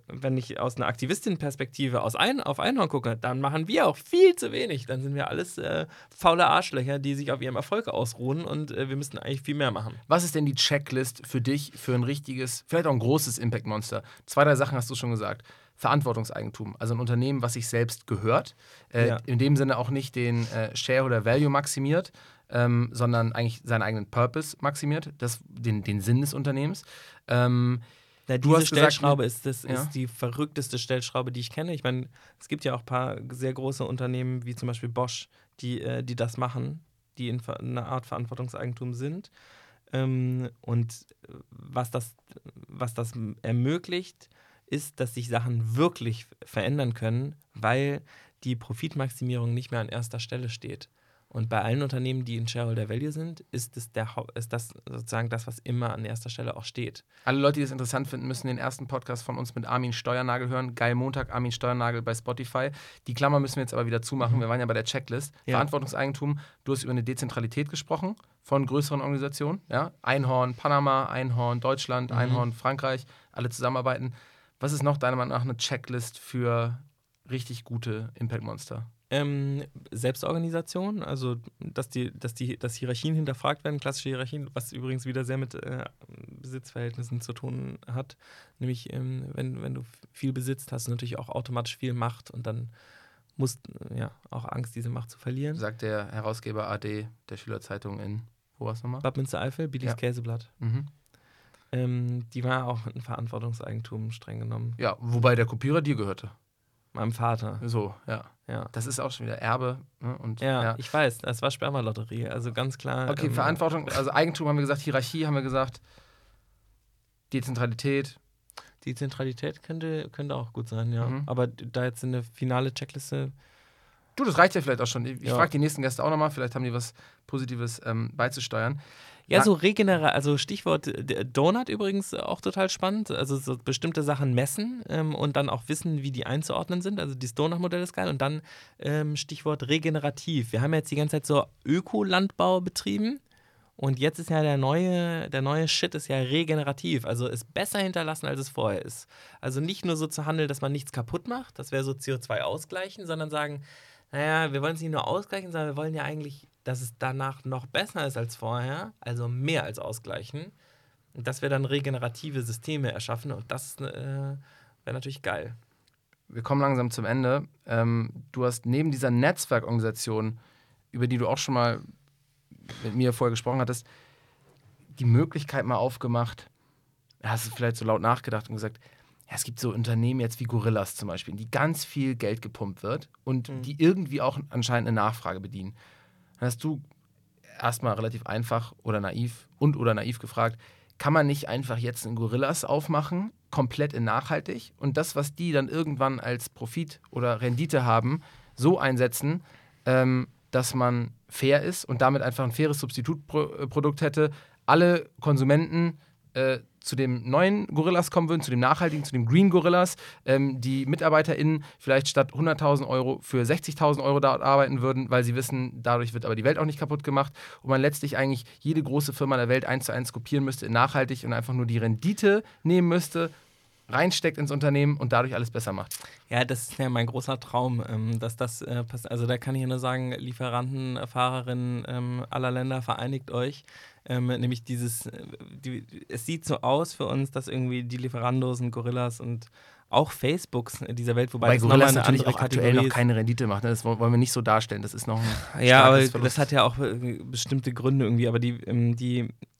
wenn ich aus einer Aktivistin-Perspektive aus ein, auf Einhorn gucke, dann machen wir auch viel zu wenig. Dann sind wir alles äh, faule Arschlöcher, die sich auf ihrem Erfolg ausruhen und äh, wir müssten eigentlich viel mehr machen. Was ist denn die Checklist für dich für ein richtiges, vielleicht auch ein großes Impact-Monster? Zwei, drei Sachen hast du schon gesagt. Verantwortungseigentum, also ein Unternehmen, was sich selbst gehört, äh, Ja. in dem Sinne auch nicht den äh, Shareholder Value maximiert, ähm, sondern eigentlich seinen eigenen Purpose maximiert, das, den, den Sinn des Unternehmens. Ähm, Ja, Du diese hast gesagt, Stellschraube ist, das, Ja. ist die verrückteste Stellschraube, die ich kenne. Ich meine, es gibt ja auch ein paar sehr große Unternehmen, wie zum Beispiel Bosch, die, äh, die das machen, die in einer Art Verantwortungseigentum sind. Ähm, und äh, was das, was das ermöglicht, ist, dass sich Sachen wirklich verändern können, weil die Profitmaximierung nicht mehr an erster Stelle steht. Und bei allen Unternehmen, die in Shareholder Value sind, ist, es der, ist das sozusagen das, was immer an erster Stelle auch steht. Alle Leute, die das interessant finden, müssen den ersten Podcast von uns mit Armin Steuernagel hören. Geil Montag, Armin Steuernagel bei Spotify. Die Klammer müssen wir jetzt aber wieder zumachen. Wir waren ja bei der Checklist. Ja. Verantwortungseigentum. Du hast über eine Dezentralität gesprochen von größeren Organisationen. Ja? Einhorn Panama, Einhorn Deutschland, Einhorn Frankreich, alle zusammenarbeiten. Was ist noch deiner Meinung nach eine Checklist für richtig gute Impact-Monster? Ähm, Selbstorganisation, also dass die, dass die, dass Hierarchien hinterfragt werden, klassische Hierarchien, was übrigens wieder sehr mit äh, Besitzverhältnissen zu tun hat. Nämlich, ähm, wenn, wenn du viel besitzt, hast du natürlich auch automatisch viel Macht und dann musst ja auch Angst, diese Macht zu verlieren. Sagt der Herausgeber AD der Schülerzeitung in, wo war es nochmal? Bad Münstereifel, Billigs Ja. Käseblatt. Mhm. Ähm, die war auch ein Verantwortungseigentum streng genommen. Ja, wobei der Kopierer dir gehörte. Meinem Vater, So, ja. ja. Das ist auch schon wieder Erbe. Ne? Und, Ja, ich weiß, das war Spermalotterie, also ganz klar. Okay, ähm, Verantwortung, also Eigentum haben wir gesagt, Hierarchie haben wir gesagt, Dezentralität. Die Zentralität könnte, könnte auch gut sein, ja. Mhm. Aber da jetzt eine finale Checkliste. Du, das reicht ja vielleicht auch schon. Ich Ja. frage die nächsten Gäste auch nochmal, vielleicht haben die was Positives ähm, beizusteuern. Ja, so regenerer, also Stichwort äh, Donut übrigens auch total spannend. Also so bestimmte Sachen messen ähm, und dann auch wissen, wie die einzuordnen sind. Also dieses Donut-Modell ist geil. Und dann ähm, Stichwort regenerativ. Wir haben jetzt die ganze Zeit so Ökolandbau betrieben. Und jetzt ist ja der neue, der neue Shit ist ja regenerativ. Also ist besser hinterlassen, als es vorher ist. Also nicht nur so zu handeln, dass man nichts kaputt macht, das wäre so CO2 ausgleichen, sondern sagen, naja, wir wollen es nicht nur ausgleichen, sondern wir wollen ja eigentlich, dass es danach noch besser ist als vorher, also mehr als ausgleichen. Dass wir dann regenerative Systeme erschaffen und das äh, wäre natürlich geil. Wir kommen langsam zum Ende. Ähm, du hast neben dieser Netzwerkorganisation, über die du auch schon mal mit mir vorher gesprochen hattest, die Möglichkeit mal aufgemacht, hast du vielleicht so laut nachgedacht und gesagt, ja, es gibt so Unternehmen jetzt wie Gorillas zum Beispiel, in die ganz viel Geld gepumpt wird und die irgendwie auch anscheinend eine Nachfrage bedienen. Dann hast du erstmal relativ einfach oder naiv und oder naiv gefragt, kann man nicht einfach jetzt einen Gorillas aufmachen, komplett in nachhaltig und das, was die dann irgendwann als Profit oder Rendite haben, so einsetzen, ähm, dass man fair ist und damit einfach ein faires Substitutprodukt hätte, alle Konsumenten äh, zu dem neuen Gorillas kommen würden, zu dem nachhaltigen, zu dem Green Gorillas, ähm, die MitarbeiterInnen vielleicht statt 100.000 Euro für 60.000 Euro dort arbeiten würden, weil sie wissen, dadurch wird aber die Welt auch nicht kaputt gemacht und man letztlich eigentlich jede große Firma der Welt eins zu eins kopieren müsste in nachhaltig und einfach nur die Rendite nehmen müsste, reinsteckt ins Unternehmen und dadurch alles besser macht. Ja, das ist ja mein großer Traum, ähm, dass das äh, passiert. Also da kann ich nur sagen, Lieferanten, Fahrerinnen ähm, aller Länder, vereinigt euch. Ähm, nämlich dieses, äh, die, es sieht so aus für uns, dass irgendwie die Lieferandos und Gorillas und auch Facebooks dieser Welt, wobei Bei das Gorillas natürlich auch aktuell Kategorie noch ist. keine Rendite macht. Ne? Das wollen wir nicht so darstellen. Das ist noch ein Ja, aber Verlust. das hat ja auch äh, bestimmte Gründe irgendwie. Aber die, ähm, die, die,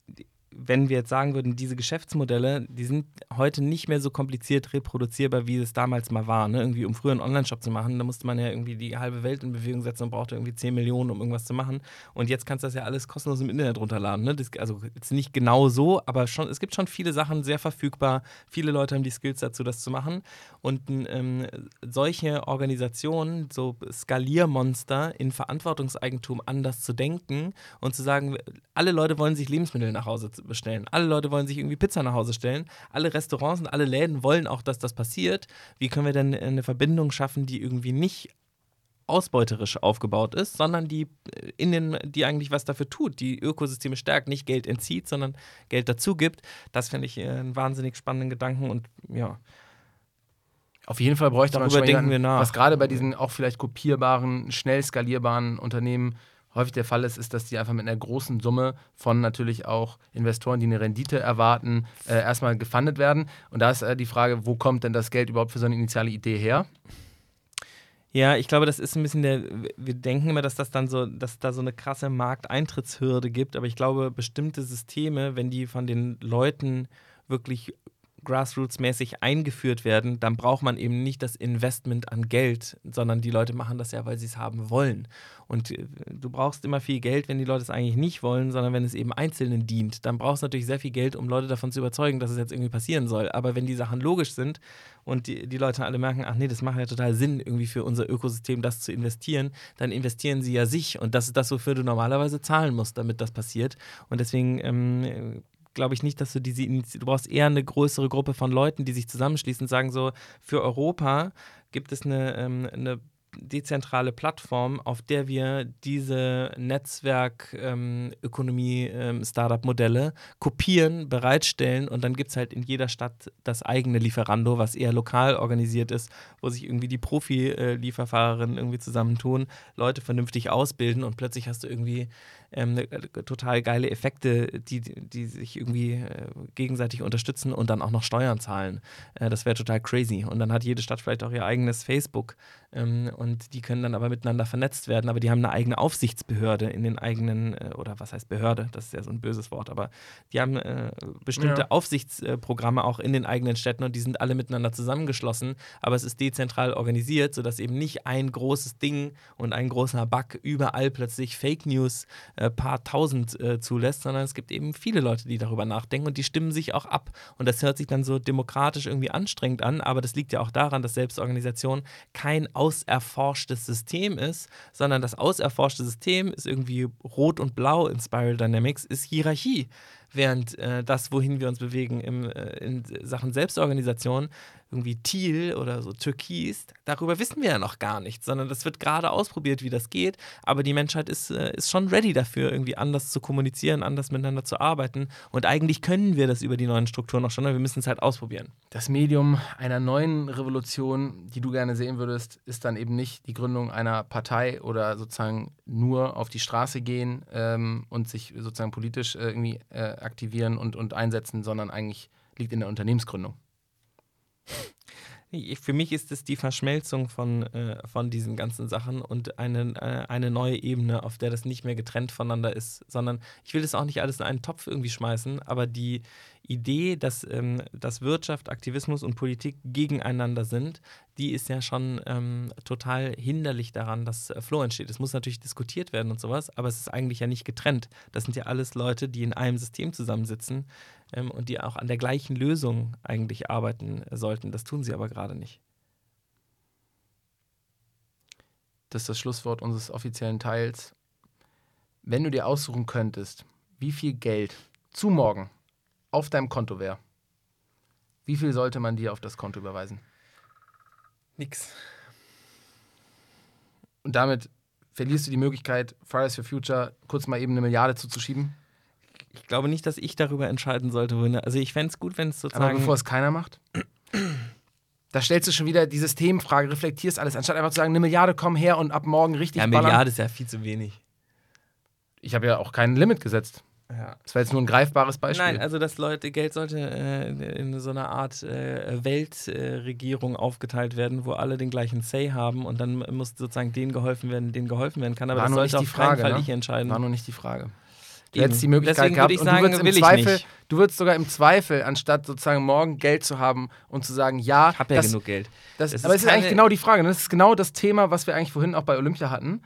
wenn wir jetzt sagen würden, diese Geschäftsmodelle, die sind heute nicht mehr so kompliziert reproduzierbar, wie es damals mal war. Ne? Irgendwie, um früher einen Online-Shop zu machen, da musste man ja irgendwie die halbe Welt in Bewegung setzen und brauchte irgendwie 10 Millionen, um irgendwas zu machen. Und jetzt kannst du das ja alles kostenlos im Internet runterladen. Ne? Das, also jetzt nicht genau so, aber schon, es gibt schon viele Sachen sehr verfügbar. Viele Leute haben die Skills dazu, das zu machen. Und ähm, solche Organisationen, so Skaliermonster in Verantwortungseigentum anders zu denken und zu sagen, alle Leute wollen sich Lebensmittel nach Hause bestellen, alle Leute wollen sich irgendwie Pizza nach Hause stellen, alle Restaurants und alle Läden wollen auch, dass das passiert. Wie können wir denn eine Verbindung schaffen, die irgendwie nicht ausbeuterisch aufgebaut ist, sondern die äh, in den, die eigentlich was dafür tut, die Ökosysteme stärkt, nicht Geld entzieht, sondern Geld dazu gibt. Das finde ich äh, einen wahnsinnig spannenden Gedanken und ja, Auf jeden Fall bräuchte man Darüber schon denken jemanden, wir nach. Was gerade bei diesen auch vielleicht kopierbaren, schnell skalierbaren Unternehmen häufig der Fall ist, ist, dass die einfach mit einer großen Summe von natürlich auch Investoren, die eine Rendite erwarten, äh, erstmal gefundet werden. Und da ist äh, die Frage, wo kommt denn das Geld überhaupt für so eine initiale Idee her? Ja, ich glaube, das ist ein bisschen der. Wir denken immer, dass das dann so, dass da so eine krasse Markteintrittshürde gibt, aber ich glaube, bestimmte Systeme, wenn die von den Leuten wirklich grassroots-mäßig eingeführt werden, dann braucht man eben nicht das Investment an Geld, sondern die Leute machen das ja, weil sie es haben wollen. Und äh, du brauchst immer viel Geld, wenn die Leute es eigentlich nicht wollen, sondern wenn es eben Einzelnen dient. Dann brauchst du natürlich sehr viel Geld, um Leute davon zu überzeugen, dass es jetzt irgendwie passieren soll. Aber wenn die Sachen logisch sind und die, die Leute alle merken, ach nee, das macht ja total Sinn, irgendwie für unser Ökosystem das zu investieren, dann investieren sie ja sich. Und das ist das, wofür du normalerweise zahlen musst, damit das passiert. Und deswegen ähm, glaube ich nicht, dass du diese du brauchst eher eine größere Gruppe von Leuten, die sich zusammenschließen und sagen so, für Europa gibt es eine, ähm, eine dezentrale Plattform, auf der wir diese Netzwerk-Ökonomie-Startup-Modelle kopieren, bereitstellen und dann gibt es halt in jeder Stadt das eigene Lieferando, was eher lokal organisiert ist, wo sich irgendwie die Profi-Lieferfahrerinnen irgendwie zusammentun, Leute vernünftig ausbilden und plötzlich hast du irgendwie ähm, ne- total geile Effekte, die, die sich irgendwie äh, gegenseitig unterstützen und dann auch noch Steuern zahlen. Äh, das wäre total crazy. Und dann hat jede Stadt vielleicht auch ihr eigenes Facebook ähm, und die können dann aber miteinander vernetzt werden, aber die haben eine eigene Aufsichtsbehörde in den eigenen, äh, oder was heißt Behörde? Das ist ja so ein böses Wort, aber die haben äh, bestimmte Ja. Aufsichtsprogramme auch in den eigenen Städten und die sind alle miteinander zusammengeschlossen, aber es ist dezentral organisiert, sodass eben nicht ein großes Ding und ein großer Bug überall plötzlich Fake News äh, paar tausend äh, zulässt, sondern es gibt eben viele Leute, die darüber nachdenken und die stimmen sich auch ab. Und das hört sich dann so demokratisch irgendwie anstrengend an, aber das liegt ja auch daran, dass Selbstorganisation kein auserforschtes System ist, sondern das auserforschte System ist irgendwie rot und blau in Spiral Dynamics, ist Hierarchie. Während äh, das, wohin wir uns bewegen im, äh, in Sachen Selbstorganisation, irgendwie Teal oder so Türkis, darüber wissen wir ja noch gar nichts, sondern das wird gerade ausprobiert, wie das geht. Aber die Menschheit ist, äh, ist schon ready dafür, irgendwie anders zu kommunizieren, anders miteinander zu arbeiten. Und eigentlich können wir das über die neuen Strukturen noch schon, aber wir müssen es halt ausprobieren. Das Medium einer neuen Revolution, die du gerne sehen würdest, ist dann eben nicht die Gründung einer Partei oder sozusagen nur auf die Straße gehen ähm, und sich sozusagen politisch äh, irgendwie äh, aktivieren und, und einsetzen, sondern eigentlich liegt in der Unternehmensgründung. Für mich ist es die Verschmelzung von, äh, von diesen ganzen Sachen und eine, äh, eine neue Ebene, auf der das nicht mehr getrennt voneinander ist, sondern ich will das auch nicht alles in einen Topf irgendwie schmeißen, aber die Idee, dass, ähm, dass Wirtschaft, Aktivismus und Politik gegeneinander sind, die ist ja schon ähm, total hinderlich daran, dass äh, Flow entsteht. Es muss natürlich diskutiert werden und sowas, aber es ist eigentlich ja nicht getrennt. Das sind ja alles Leute, die in einem System zusammensitzen ähm, und die auch an der gleichen Lösung eigentlich arbeiten sollten. Das tun sie aber gerade nicht. Das ist das Schlusswort unseres offiziellen Teils. Wenn du dir aussuchen könntest, wie viel Geld zu morgen auf deinem Konto wäre, wie viel sollte man dir auf das Konto überweisen? Nix. Und damit verlierst du die Möglichkeit, Fridays for Future kurz mal eben eine Milliarde zuzuschieben. Ich glaube nicht, dass ich darüber entscheiden sollte. Also ich fände es gut, wenn es Aber sozusagen. bevor es keiner macht, da stellst du schon wieder die Systemfrage, reflektierst alles, anstatt einfach zu sagen, eine Milliarde, komm her und ab morgen richtig ja, ballern. Milliarde ist ja viel zu wenig. Ich habe ja auch kein Limit gesetzt. Ja. Das war jetzt nur ein greifbares Beispiel. Nein, also das Leute, Geld sollte äh, in so einer Art äh, Weltregierung aufgeteilt werden, wo alle den gleichen Say haben und dann muss sozusagen denen geholfen werden, denen geholfen werden kann. Aber War das sollte nicht auf Frage, Fall ne? ich entscheiden. war nur nicht die Frage. Du Eben. hättest die Möglichkeit Deswegen gehabt und sagen, du würdest im Zweifel, nicht. du würdest sogar im Zweifel, anstatt sozusagen morgen Geld zu haben und zu sagen, ja, Ich habe ja genug Geld. Das, Das aber es ist eigentlich genau die Frage. ne? Das ist genau das Thema, was wir eigentlich vorhin auch bei Olympia hatten.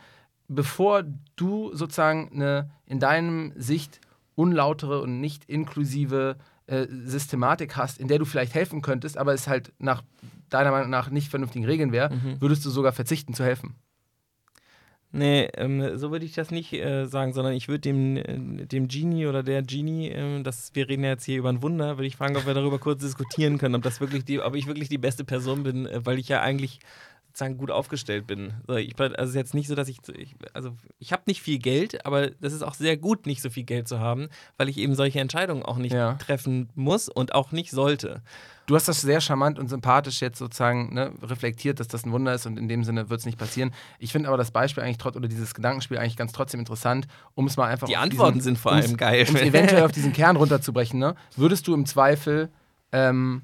Bevor du sozusagen eine in deinem Sicht unlautere und nicht inklusive äh, Systematik hast, in der du vielleicht helfen könntest, aber es halt nach deiner Meinung nach nicht vernünftigen Regeln wäre, Mhm. würdest du sogar verzichten zu helfen. Nee, ähm, so würde ich das nicht äh, sagen, sondern ich würde dem, äh, dem Genie oder der Genie, ähm, das, wir reden ja jetzt hier über ein Wunder, würde ich fragen, ob wir darüber kurz diskutieren können, ob das wirklich die, ob ich wirklich die beste Person bin, äh, weil ich ja eigentlich sozusagen gut aufgestellt bin. Ich, also es ist jetzt nicht so, dass ich, ich also ich habe nicht viel Geld, aber das ist auch sehr gut, nicht so viel Geld zu haben, weil ich eben solche Entscheidungen auch nicht Ja. treffen muss und auch nicht sollte. Du hast das sehr charmant und sympathisch jetzt sozusagen ne, reflektiert, dass das ein Wunder ist und in dem Sinne wird es nicht passieren. Ich finde aber das Beispiel eigentlich trotz oder dieses Gedankenspiel eigentlich ganz trotzdem interessant, um es mal einfach Die Antworten diesen, sind vor allem geil. Um eventuell auf diesen Kern runterzubrechen, ne? würdest du im Zweifel ähm,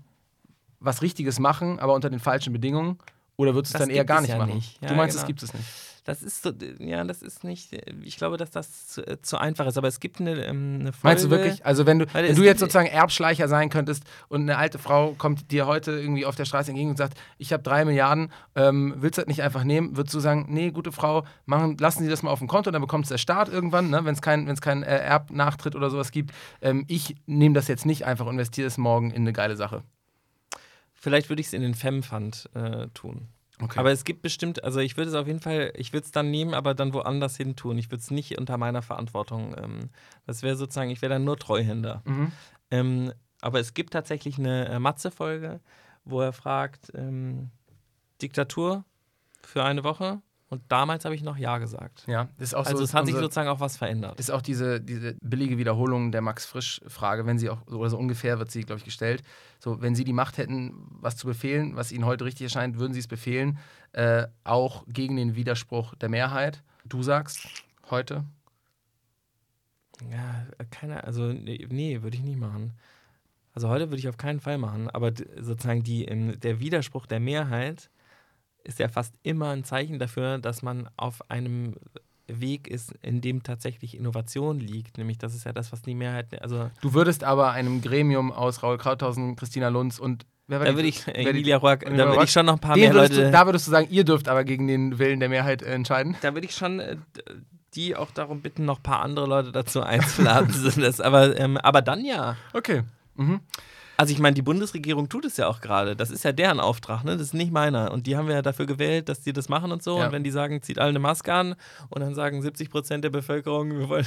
was Richtiges machen, aber unter den falschen Bedingungen? Oder würdest du es dann eher gar nicht ja machen? nicht. Ja, du meinst, genau. es gibt es nicht. Das ist so, ja, das ist nicht, ich glaube, dass das zu, äh, zu einfach ist, aber es gibt eine, ähm, eine Folge. Meinst du wirklich? Also wenn du, wenn du jetzt sozusagen Erbschleicher sein könntest und eine alte Frau kommt dir heute irgendwie auf der Straße entgegen und sagt, ich habe drei Milliarden, ähm, willst du das nicht einfach nehmen? Würdest du sagen, nee, gute Frau, machen, lassen Sie das mal auf dem Konto, dann bekommt es der Staat irgendwann, ne, wenn es keinen kein, äh, Erbnachtritt oder sowas gibt. Ähm, ich nehme das jetzt nicht einfach, investiere es morgen in eine geile Sache. Vielleicht würde ich es in den Fem-Fund äh, tun. Okay. Aber es gibt bestimmt, also ich würde es auf jeden Fall, ich würde es dann nehmen, aber dann woanders hin tun. Ich würde es nicht unter meiner Verantwortung. Ähm, das wäre sozusagen, ich wäre dann nur Treuhänder. mhm. Ähm, aber es gibt tatsächlich eine äh, Matze-Folge, wo er fragt, ähm, Diktatur für eine Woche. Und damals habe ich noch Ja gesagt. Ja, ist auch Also so es hat sich unsere- sozusagen auch was verändert. ist auch diese, diese billige Wiederholung der Max-Frisch-Frage, wenn sie auch, oder so ungefähr wird sie, glaube ich, gestellt. So, wenn sie die Macht hätten, was zu befehlen, was ihnen heute richtig erscheint, würden sie es befehlen, äh, auch gegen den Widerspruch der Mehrheit. Du sagst heute, Ja, keine, also nee, nee würde ich nicht machen. Also heute würde ich auf keinen Fall machen, aber sozusagen die, ähm, der Widerspruch der Mehrheit ist ja fast immer ein Zeichen dafür, dass man auf einem Weg ist, in dem tatsächlich Innovation liegt. Nämlich das ist ja das, was die Mehrheit, also du würdest aber einem Gremium aus Raul Krauthausen, Christina Lunz und wer war da würde ich, die- Emilia Roark, da würde ich schon noch ein paar mehr würdest Leute, du, da würdest du sagen, ihr dürft aber gegen den Willen der Mehrheit äh, entscheiden. da würde ich schon äh, die auch darum bitten, noch ein paar andere Leute dazu einzuladen. Das, aber, ähm, aber dann ja. Okay. Mhm. Also ich meine, die Bundesregierung tut es ja auch gerade. Das ist ja deren Auftrag, ne? Das ist nicht meiner. Und die haben wir ja dafür gewählt, dass die das machen und so. Ja. Und wenn die sagen, zieht alle eine Maske an und dann sagen 70 Prozent der Bevölkerung, wir wollen,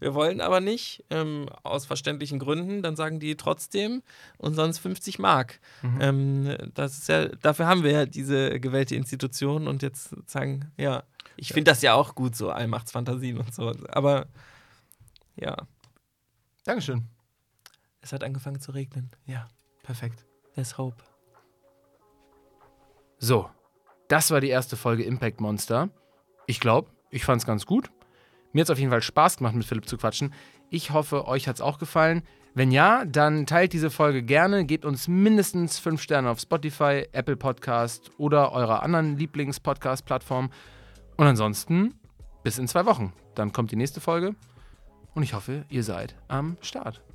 wir wollen aber nicht, ähm, aus verständlichen Gründen, dann sagen die trotzdem und sonst 50 Mark. Mhm. Ähm, das ist ja, dafür haben wir ja diese gewählte Institution und jetzt sagen, ja, ich finde das ja auch gut so, Allmachtsfantasien und so. Aber ja, Dankeschön. Es hat angefangen zu regnen. Ja, perfekt. There's hope. So, das war die erste Folge Impact Monster. Ich glaube, ich fand es ganz gut. Mir hat es auf jeden Fall Spaß gemacht, mit Philipp zu quatschen. Ich hoffe, euch hat es auch gefallen. Wenn ja, dann teilt diese Folge gerne, gebt uns mindestens 5 Sterne auf Spotify, Apple Podcast oder eurer anderen Lieblings-Podcast-Plattform. Und ansonsten bis in zwei Wochen. Dann kommt die nächste Folge und ich hoffe, ihr seid am Start.